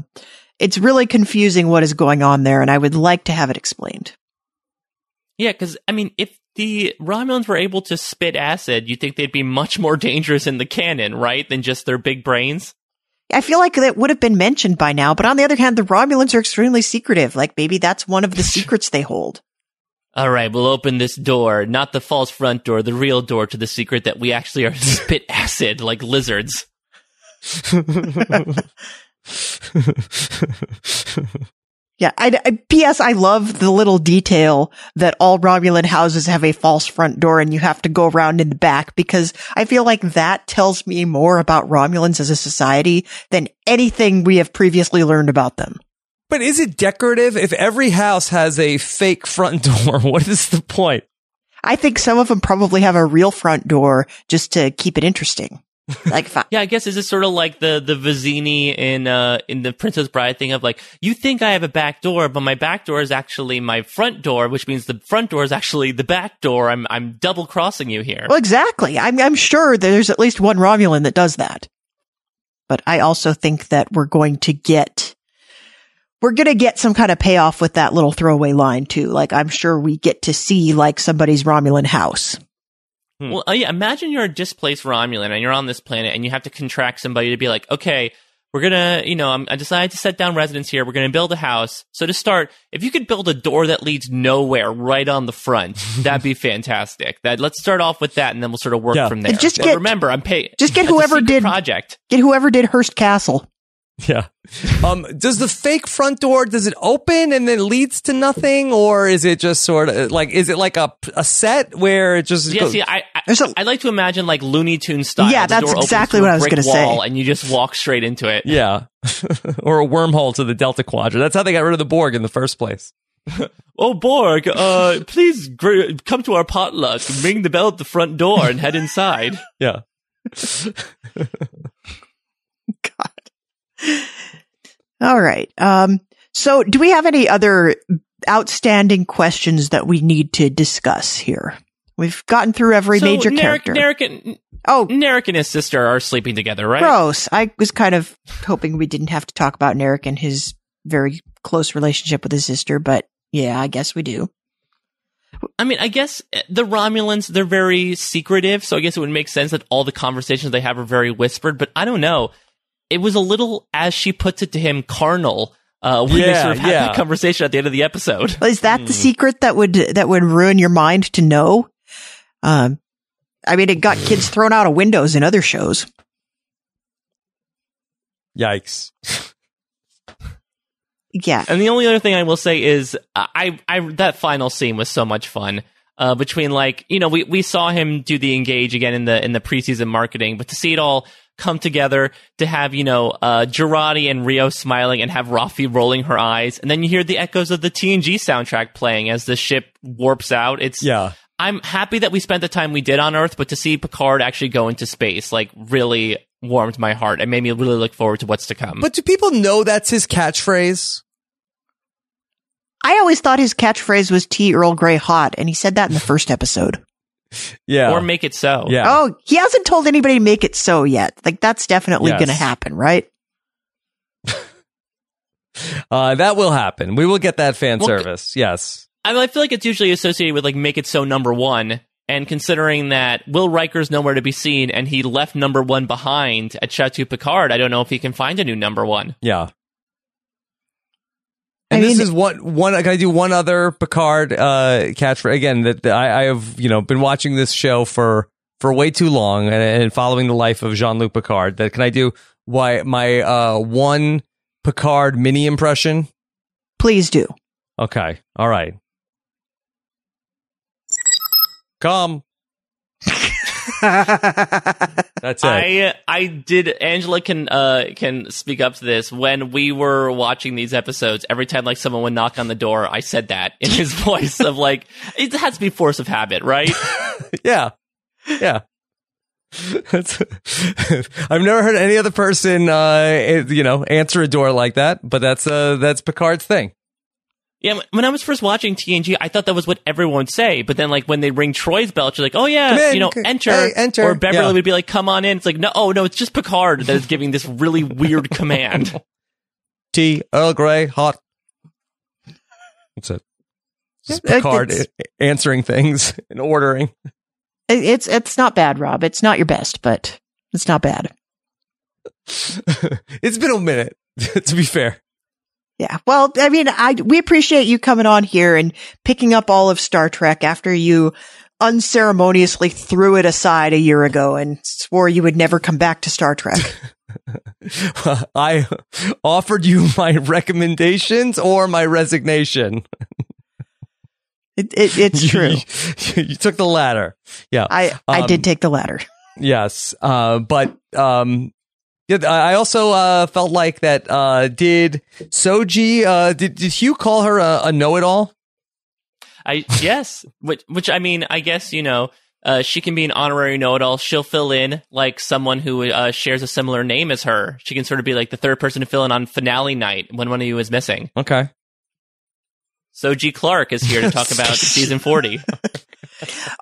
A: it's really confusing what is going on there, and I would like to have it explained.
C: Yeah, because, I mean, if the Romulans were able to spit acid, you'd think they'd be much more dangerous in the canon, right? Than just their big brains.
A: I feel like that would have been mentioned by now, but on the other hand, the Romulans are extremely secretive. Like maybe that's one of the secrets they hold.
C: All right, we'll open this door, not the false front door, the real door to the secret that we actually are spit acid like lizards.
A: Yeah. I, I- P.S. I love the little detail that all Romulan houses have a false front door and you have to go around in the back because I feel like that tells me more about Romulans as a society than anything we have previously learned about them.
B: but is it decorative? If every house has a fake front door, what is the point?
A: I think some of them probably have a real front door just to keep it interesting. Like I,
C: Yeah, I guess is this sort of like the the Vizzini in uh in the Princess Bride thing of like you think I have a back door, but my back door is actually my front door, which means the front door is actually the back door. I'm I'm double crossing you here.
A: Well, exactly. I'm, I'm sure there's at least one Romulan that does that. But I also think that we're going to get, we're going to get some kind of payoff with that little throwaway line too. Like I'm sure we get to see like somebody's Romulan house.
B: Hmm.
C: Well, uh, yeah, imagine you're a displaced Romulan and you're on this planet and you have to contract somebody to be like, okay, we're gonna, you know, I'm, I decided to set down residence here. We're gonna build a house. So to start, if you could build a door that leads nowhere right on the front, that'd be fantastic. That let's start off with that and then we'll sort of work
B: Yeah.
C: from there.
A: And just
C: But
A: get-
C: remember, I'm paying.
A: just get whoever did-
C: project.
A: Get whoever did Hearst Castle.
B: Yeah. Um, does the fake front door, does it open and then leads to nothing? Or is it just sort of like, is it like a, a set where it just
C: Yeah,
B: goes-
C: see, I, I
A: There's a-
C: I like to imagine like Looney Tune style.
A: Yeah, that's exactly what I was
C: brick
A: gonna say.
C: And you just walk straight into it.
B: yeah. or a wormhole to the Delta Quadrant. That's how they got rid of the Borg in the first place.
C: Oh, Borg, uh, please gr- come to our potluck, ring the bell at the front door, and head inside.
B: Yeah.
A: All right. Um, so do we have any other outstanding questions that we need to discuss here? We've gotten through every
C: so
A: major
C: Narek,
A: character.
C: Narek and,
A: oh,
C: Narek and his sister are sleeping together, right?
A: Gross. I was kind of hoping we didn't have to talk about Narek and his very close relationship with his sister, but yeah, I guess we do.
C: I mean, I guess uh, the Romulans, they're very secretive, so I guess it would make sense that all the conversations they have are very whispered, but I don't know. It was a little, as she puts it to him, carnal. Uh, when they
B: Yeah,
C: sort of had
B: yeah.
C: that conversation at the end of the episode.
A: Is that the secret that would that would ruin your mind to know? Um, I mean, it got kids thrown out of windows in other shows.
B: Yikes.
A: Yeah,
C: And the only other thing I will say is, I, I that final scene was so much fun. Uh, between like, you know, we, we saw him do the engage again in the in the preseason marketing, but to see it all come together, to have you know, uh, Jurati and Rio smiling, and have Raffi rolling her eyes, and then you hear the echoes of the TNG soundtrack playing as the ship warps out. It's
B: Yeah.
C: I'm happy that we spent the time we did on Earth, but to see Picard actually go into space, like, really warmed my heart and made me really look forward to what's to come.
B: But do people know that's his catchphrase?
A: I always thought his catchphrase was tea Earl Grey hot, and he said that in the first episode.
B: Yeah.
C: Or make it so.
B: Yeah.
A: Oh, he hasn't told anybody to make it so yet. Like that's definitely
B: Yes.
A: going to happen, right?
B: Uh, that will happen. We will get that fan
C: Well,
B: service. Yes.
C: I, mean, I feel like it's usually associated with like make it so number one. And considering that Will Riker's nowhere to be seen and he left number one behind at Chateau Picard, I don't know if he can find a new number one.
B: Yeah.
A: I
B: And this
A: mean-
B: is one one. Can I do one other Picard uh, catch for again? That that I, I have you know been watching this show for for way too long and, and following the life of Jean Luc Picard. That can I do why my uh, one Picard mini impression?
A: Please do.
B: Okay, all right. Come. That's it.
C: I I did Angela can uh can speak up to this when we were watching these episodes every time like someone would knock on the door I said that in his voice of like it has to be force of habit right
B: yeah, yeah. That's- I've never heard any other person, uh, you know, answer a door like that. But that's uh, that's Picard's thing.
C: Yeah when I was first watching TNG I thought that was what everyone would say but then like when they ring Troi's bell you're like oh yeah
B: in,
C: you know
B: c-
C: enter
B: hey, enter.
C: or Beverly
B: Yeah.
C: would be like come on in it's like no oh no it's just Picard that is giving this really weird command
B: Tea, Earl Grey, hot. That's it. Just
A: Yeah,
B: Picard
A: it's-
B: a- answering things and ordering.
A: It's it's not bad, Rob. It's not your best, but it's not bad.
B: it's been a minute, to be fair.
A: Yeah. Well, I mean, I we appreciate you coming on here and picking up all of Star Trek after you unceremoniously threw it aside a year ago and swore you would never come back to Star Trek.
B: I offered you my recommendations or my resignation.
A: It, it, it's true.
B: You, you took the latter. Yeah.
A: I I
B: Um,
A: did take the latter.
B: Yes. Uh, but um, yeah, I I also uh, felt like that. Uh, did Soji? Uh, did did Hugh call her a, a know-it-all?
C: I yes, which which I mean, I guess you know, uh, she can be an honorary know-it-all. She'll fill in like someone who uh, shares a similar name as her. She can sort of be like the third person to fill in on finale night when one of you is missing.
B: Okay.
C: So G Clark is here to talk about season forty.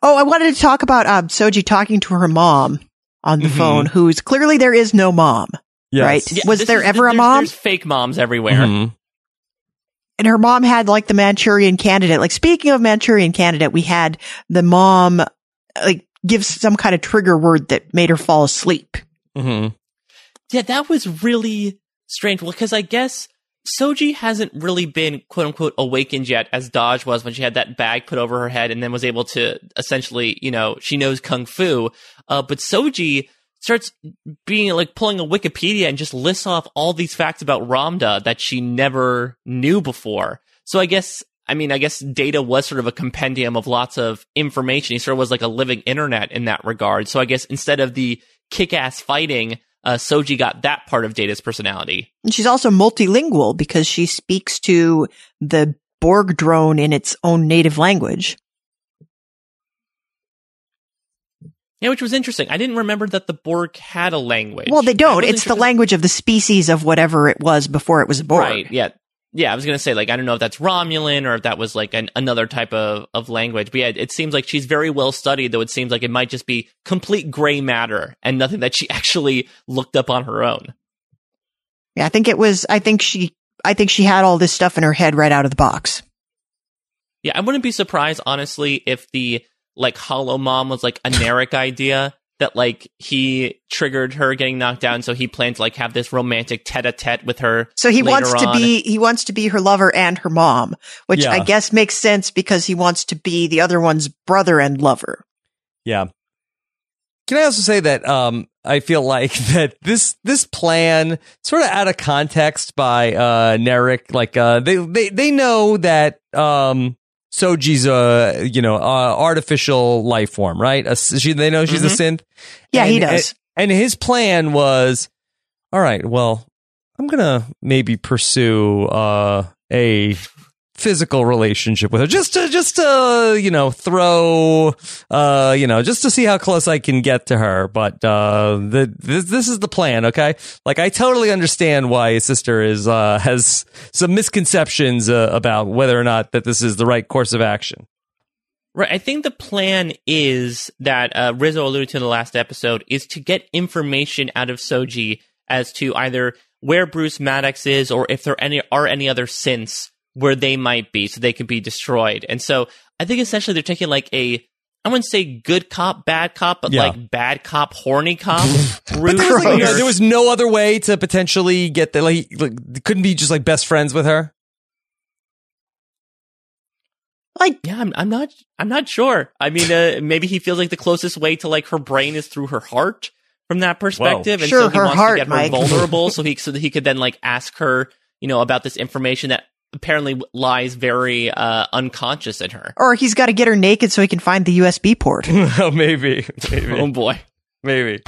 A: Oh, I wanted to talk about um, Soji talking to her mom on the
B: Mhm.
A: phone, who's clearly there is no mom,
B: Yes.
A: right? Was
C: this
A: there
C: is-
A: ever a mom?
C: There's fake moms everywhere.
B: Mhm.
A: and her mom had like the Manchurian candidate. Like speaking of Manchurian candidate, we had the mom like give some kind of trigger word that made her fall asleep.
B: Mhm.
C: Yeah, that was really strange. Well, because I guess Soji hasn't really been quote unquote awakened yet, as Dahj was when she had that bag put over her head and then was able to essentially, you know, she knows kung fu. Uh, but Soji starts being like pulling a Wikipedia and just lists off all these facts about Ramdha that she never knew before. So I guess, I mean, I guess Data was sort of a compendium of lots of information. He sort of was like a living internet in that regard. So I guess instead of the kick-ass fighting, uh, Soji got that part of Data's personality.
A: And she's also multilingual because she speaks to the Borg drone in its own native language.
C: Yeah, which was interesting. I didn't remember that the Borg had a language.
A: Well, they don't. It's
C: sure
A: the language of the species of whatever it was before it was a Borg.
C: Right. Yeah. Yeah, I was gonna say like I don't know if that's Romulan or if that was like an, another type of, of language, but yeah, it seems like she's very well studied. Though it seems like it might just be complete gray matter and nothing that she actually looked up on her own.
A: Yeah, I think it was. I think she. I think she had all this stuff in her head right out of the box.
C: Yeah, I wouldn't be surprised honestly if the like Hollow Mom was like a Narek idea that like he triggered her getting knocked down, so he planned to like have this romantic tete-a-tete with her.
A: So he
C: later
A: wants to
C: on.
A: be. He wants to be her lover and her mom, which
B: Yeah.
A: I guess makes sense because he wants to be the other one's brother and lover.
B: Yeah. Can I also say that um, I feel like that this this plan sort of out of context by uh, Narek. Like uh, they they they know that um, Soji's a you know uh, artificial life form, right? A, she, they know she's a synth.
A: Yeah, he does.
B: And, and his plan was, all right. Well, I'm gonna maybe pursue uh, a physical relationship with her, just to just to you know throw uh you know just to see how close I can get to her. But uh, the this this is the plan, okay? Like I totally understand why his sister is uh has some misconceptions uh, about whether or not that this is the right course of action.
C: Right. I think the plan is that uh, Rizzo alluded to in the last episode is to get information out of Soji as to either where Bruce Maddox is or if there any are any other synths where they might be, so they could be destroyed. And so I think essentially they're taking like a I wouldn't say good cop, bad cop, but
B: Yeah.
C: like bad cop, horny cop.
B: But there was, like,
C: where-
B: there was no other way to potentially get the like, like couldn't be just like best friends with her.
A: Like,
C: Yeah, I'm, I'm not. I'm not sure. I mean, uh, maybe he feels like the closest way to like her brain is through her heart from that perspective, and
A: Sure,
C: so he
A: her
C: wants
A: heart,
C: to get her
A: Mike.
C: vulnerable, so he so that he could then like ask her, you know, about this information that apparently lies very uh, unconscious in her.
A: or he's got to get her naked so he can find the USB port.
B: oh, maybe,
C: Oh boy.
B: maybe.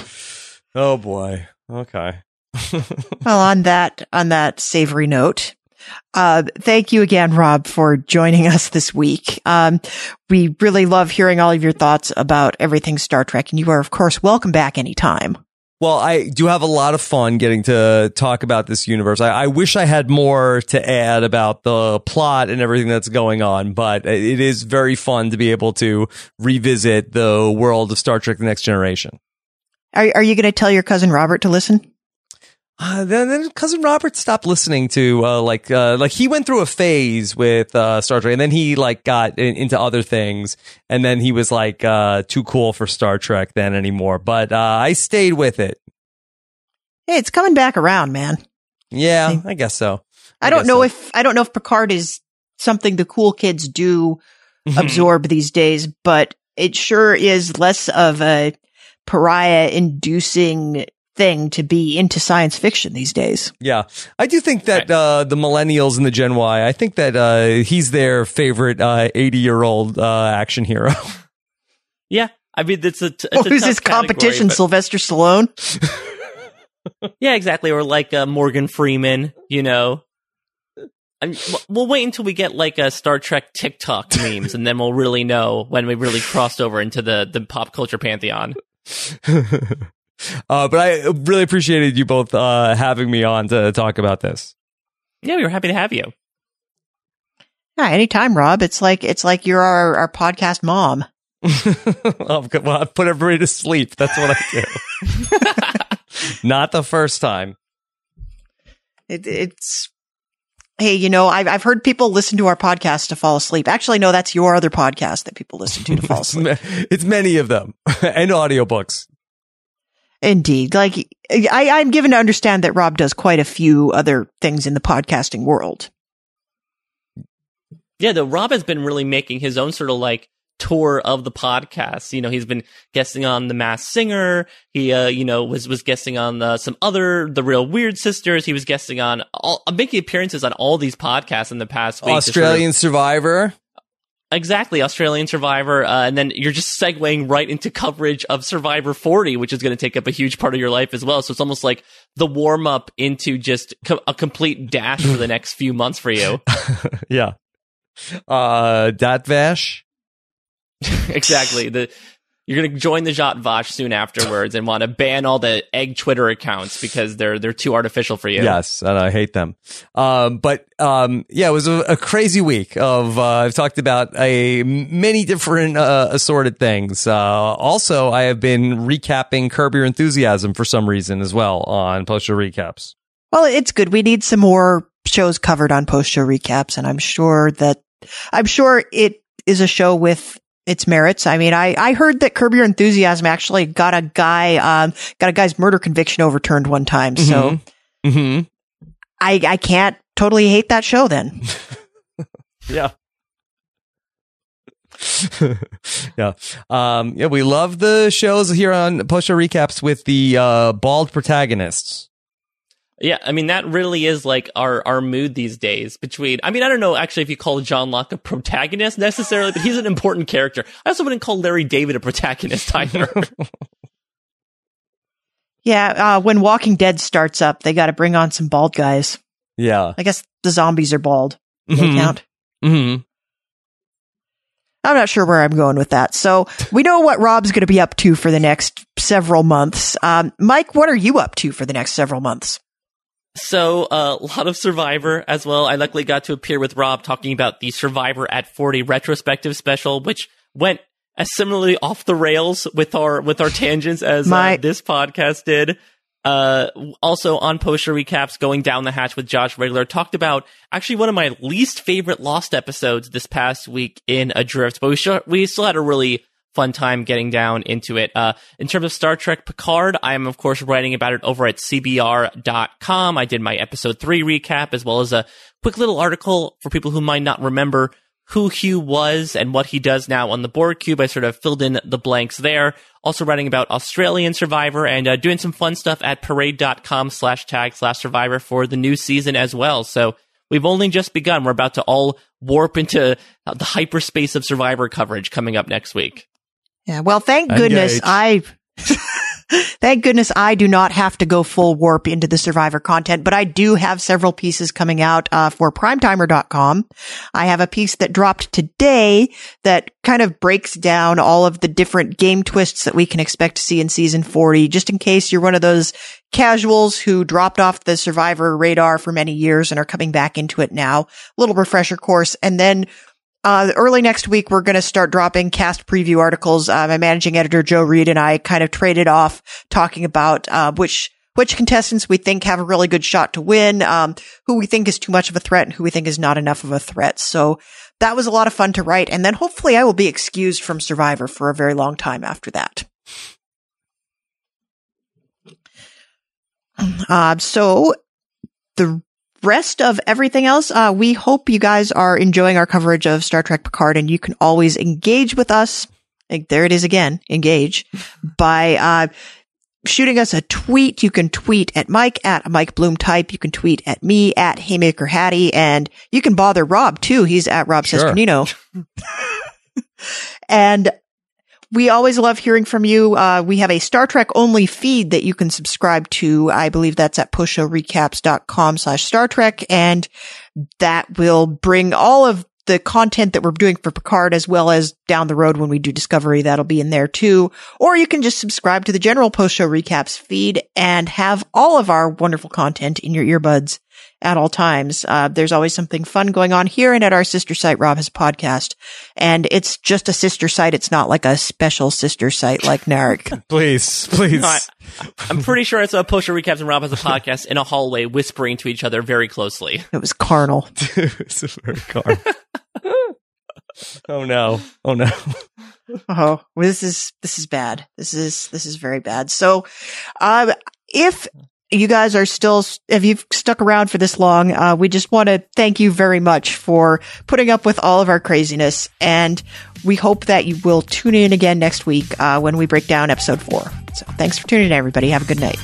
B: Oh boy. Okay.
A: well, on that on that savory note, uh, thank you again, Rob, for joining us this week. Um, we really love hearing all of your thoughts about everything Star Trek, and you are, of course, welcome back anytime.
B: Well, I do have a lot of fun getting to talk about this universe. I, I wish I had more to add about the plot and everything that's going on, but it is very fun to be able to revisit the world of Star Trek: The Next Generation.
A: Are, are you going to tell your cousin Robert to listen?
B: Uh, then, then cousin Robert stopped listening to uh, like uh, like he went through a phase with uh, Star Trek, and then he like got in, into other things, and then he was like uh, too cool for Star Trek then anymore. But uh, I stayed with it.
A: Hey, it's coming back around, man.
B: Yeah, I guess so.
A: I, don't know
B: so.
A: if I don't know if Picard is something the cool kids do absorb these days, but it sure is less of a pariah inducing thing to be into science fiction these days.
B: Yeah, I do think that uh, the millennials and the Gen Y. I think that uh, he's their favorite eighty-year-old uh, action hero.
C: Yeah, I mean, it's a. T-
A: Oh,
C: it's a
A: who's
C: tough
A: his competition?
C: category,
A: Sylvester Stallone?
C: yeah, exactly. Or like uh, Morgan Freeman. You know. I'm, we'll wait until we get like a Star Trek TikTok memes, and then we'll really know when we really crossed over into the the pop culture pantheon.
B: Uh, but I really appreciated you both uh, having me on to talk about this.
C: Yeah, we were happy to have you.
A: Yeah, anytime, Rob. It's like it's like you're our, our podcast mom.
B: I'll, well, I'll put everybody to sleep. That's what I do. Not the first time.
A: It, it's hey, you know, I've I've heard people listen to our podcast to fall asleep. Actually, no, that's your other podcast that people listen to to fall asleep.
B: it's many of them and audiobooks.
A: Indeed, like I, I'm given to understand that Rob does quite a few other things in the podcasting world.
C: Yeah, though Rob has been really making his own sort of like tour of the podcast. You know, he's been guesting on The Masked Singer. He, uh, you know, was was guesting on uh, some other The Real Weird Sisters. He was guesting on all, uh, making appearances on all these podcasts in the past week. to sort of-
B: Australian Survivor.
C: Exactly, Australian Survivor, uh, and then you're just segueing right into coverage of Survivor 40, which is going to take up a huge part of your life as well. So it's almost like the warm up into just co- a complete dash for the next few months for you.
B: yeah. Uh, Datvash.
C: exactly. The you're going to join the Zhat Vash soon afterwards and want to ban all the egg Twitter accounts because they're they're too artificial for you.
B: Yes, and I hate them. Um, but um, yeah, it was a, a crazy week of. Uh, I've talked about a many different uh, assorted things. Uh, also, I have been recapping Curb Your Enthusiasm for some reason as well on post show recaps.
A: Well, it's good. We need some more shows covered on post show recaps, and I'm sure that I'm sure it is a show with its merits. I mean, I, I heard that Curb Your Enthusiasm actually got a guy um got a guy's murder conviction overturned one time. So
B: hmm
A: I I can't totally hate that show then.
B: Yeah. yeah. Um, yeah, we love the shows here on post show recaps with the uh, bald protagonists.
C: Yeah, I mean that really is like our our mood these days. Between, I mean, I don't know actually if you call John Locke a protagonist necessarily, but he's an important character. I also wouldn't call Larry David a protagonist either.
A: Yeah, uh, when Walking Dead starts up, they got to bring on some bald guys.
B: Yeah.
A: I guess the zombies are bald. They
B: Mhm.
A: count.
B: Mm-hmm.
A: I'm not sure where I'm going with that. So we know what Rob's going to be up to for the next several months. Um, Mike, what are you up to for the next several months?
C: So uh, a lot of Survivor as well. I luckily got to appear with Rob talking about the Survivor at 40 retrospective special, which went as similarly off the rails with our with our tangents as
A: My-
C: uh, this podcast did. Uh, also on post show recaps, going down the hatch with Josh Wigler talked about actually one of my least favorite Lost episodes this past week in Adrift, but we sh- we still had a really fun time getting down into it. Uh, in terms of Star Trek Picard, I am of course writing about it over at cbr.com. I did my episode three recap as well as a quick little article for people who might not remember who Hugh was and what he does now on the Borg Cube. I sort of filled in the blanks there. Also writing about Australian Survivor and uh, doing some fun stuff at parade.com slash tag slash survivor for the new season as well. So we've only just begun. We're about to all warp into the hyperspace of Survivor coverage coming up next week.
A: Yeah. Well, thank goodness I, thank goodness I do not have to go full warp into the survivor content, but I do have several pieces coming out, uh, for primetimer.com. I have a piece that dropped today that kind of breaks down all of the different game twists that we can expect to see in season 40, just in case you're one of those casuals who dropped off the survivor radar for many years and are coming back into it now. Little refresher course. And then uh, early next week, we're going to start dropping cast preview articles. Uh, my managing editor, Joe Reed, and I kind of traded off talking about, uh, which, which contestants we think have a really good shot to win, um, who we think is too much of a threat and who we think is not enough of a threat. So that was a lot of fun to write. And then hopefully I will be excused from Survivor for a very long time after that. Uh, so the rest of everything else, uh, we hope you guys are enjoying our coverage of Star Trek Picard and you can always engage with us. Like, there it is again, engage by, uh, shooting us a tweet. You can tweet at Mike at Mike Bloom type. You can tweet at me at Haymaker Hattie and you can bother Rob too. He's at Rob
B: Sure.
A: Cesternino. and we always love hearing from you. Uh, we have a Star Trek only feed that you can subscribe to. I believe that's at postshowrecaps.com slash Star Trek. And that will bring all of the content that we're doing for Picard as well as down the road when we do Discovery. That'll be in there too. Or you can just subscribe to the general post show recaps feed and have all of our wonderful content in your earbuds at all times. Uh, there's always something fun going on here and at our sister site, Rob has a podcast. And it's just a sister site. It's not like a special sister site like Narek.
B: Please, please.
C: I, I'm pretty sure it's a post show recaps and Rob has a podcast in a hallway whispering to each other very closely.
A: it was carnal.
B: it's a very carnal. oh no! Oh no!
A: Oh, well, this is, this is bad. This is, this is very bad. So, uh, if you guys are still, if you've stuck around for this long, uh, we just want to thank you very much for putting up with all of our craziness. And we hope that you will tune in again next week, uh, when we break down episode four. So thanks for tuning in, everybody. Have a good night.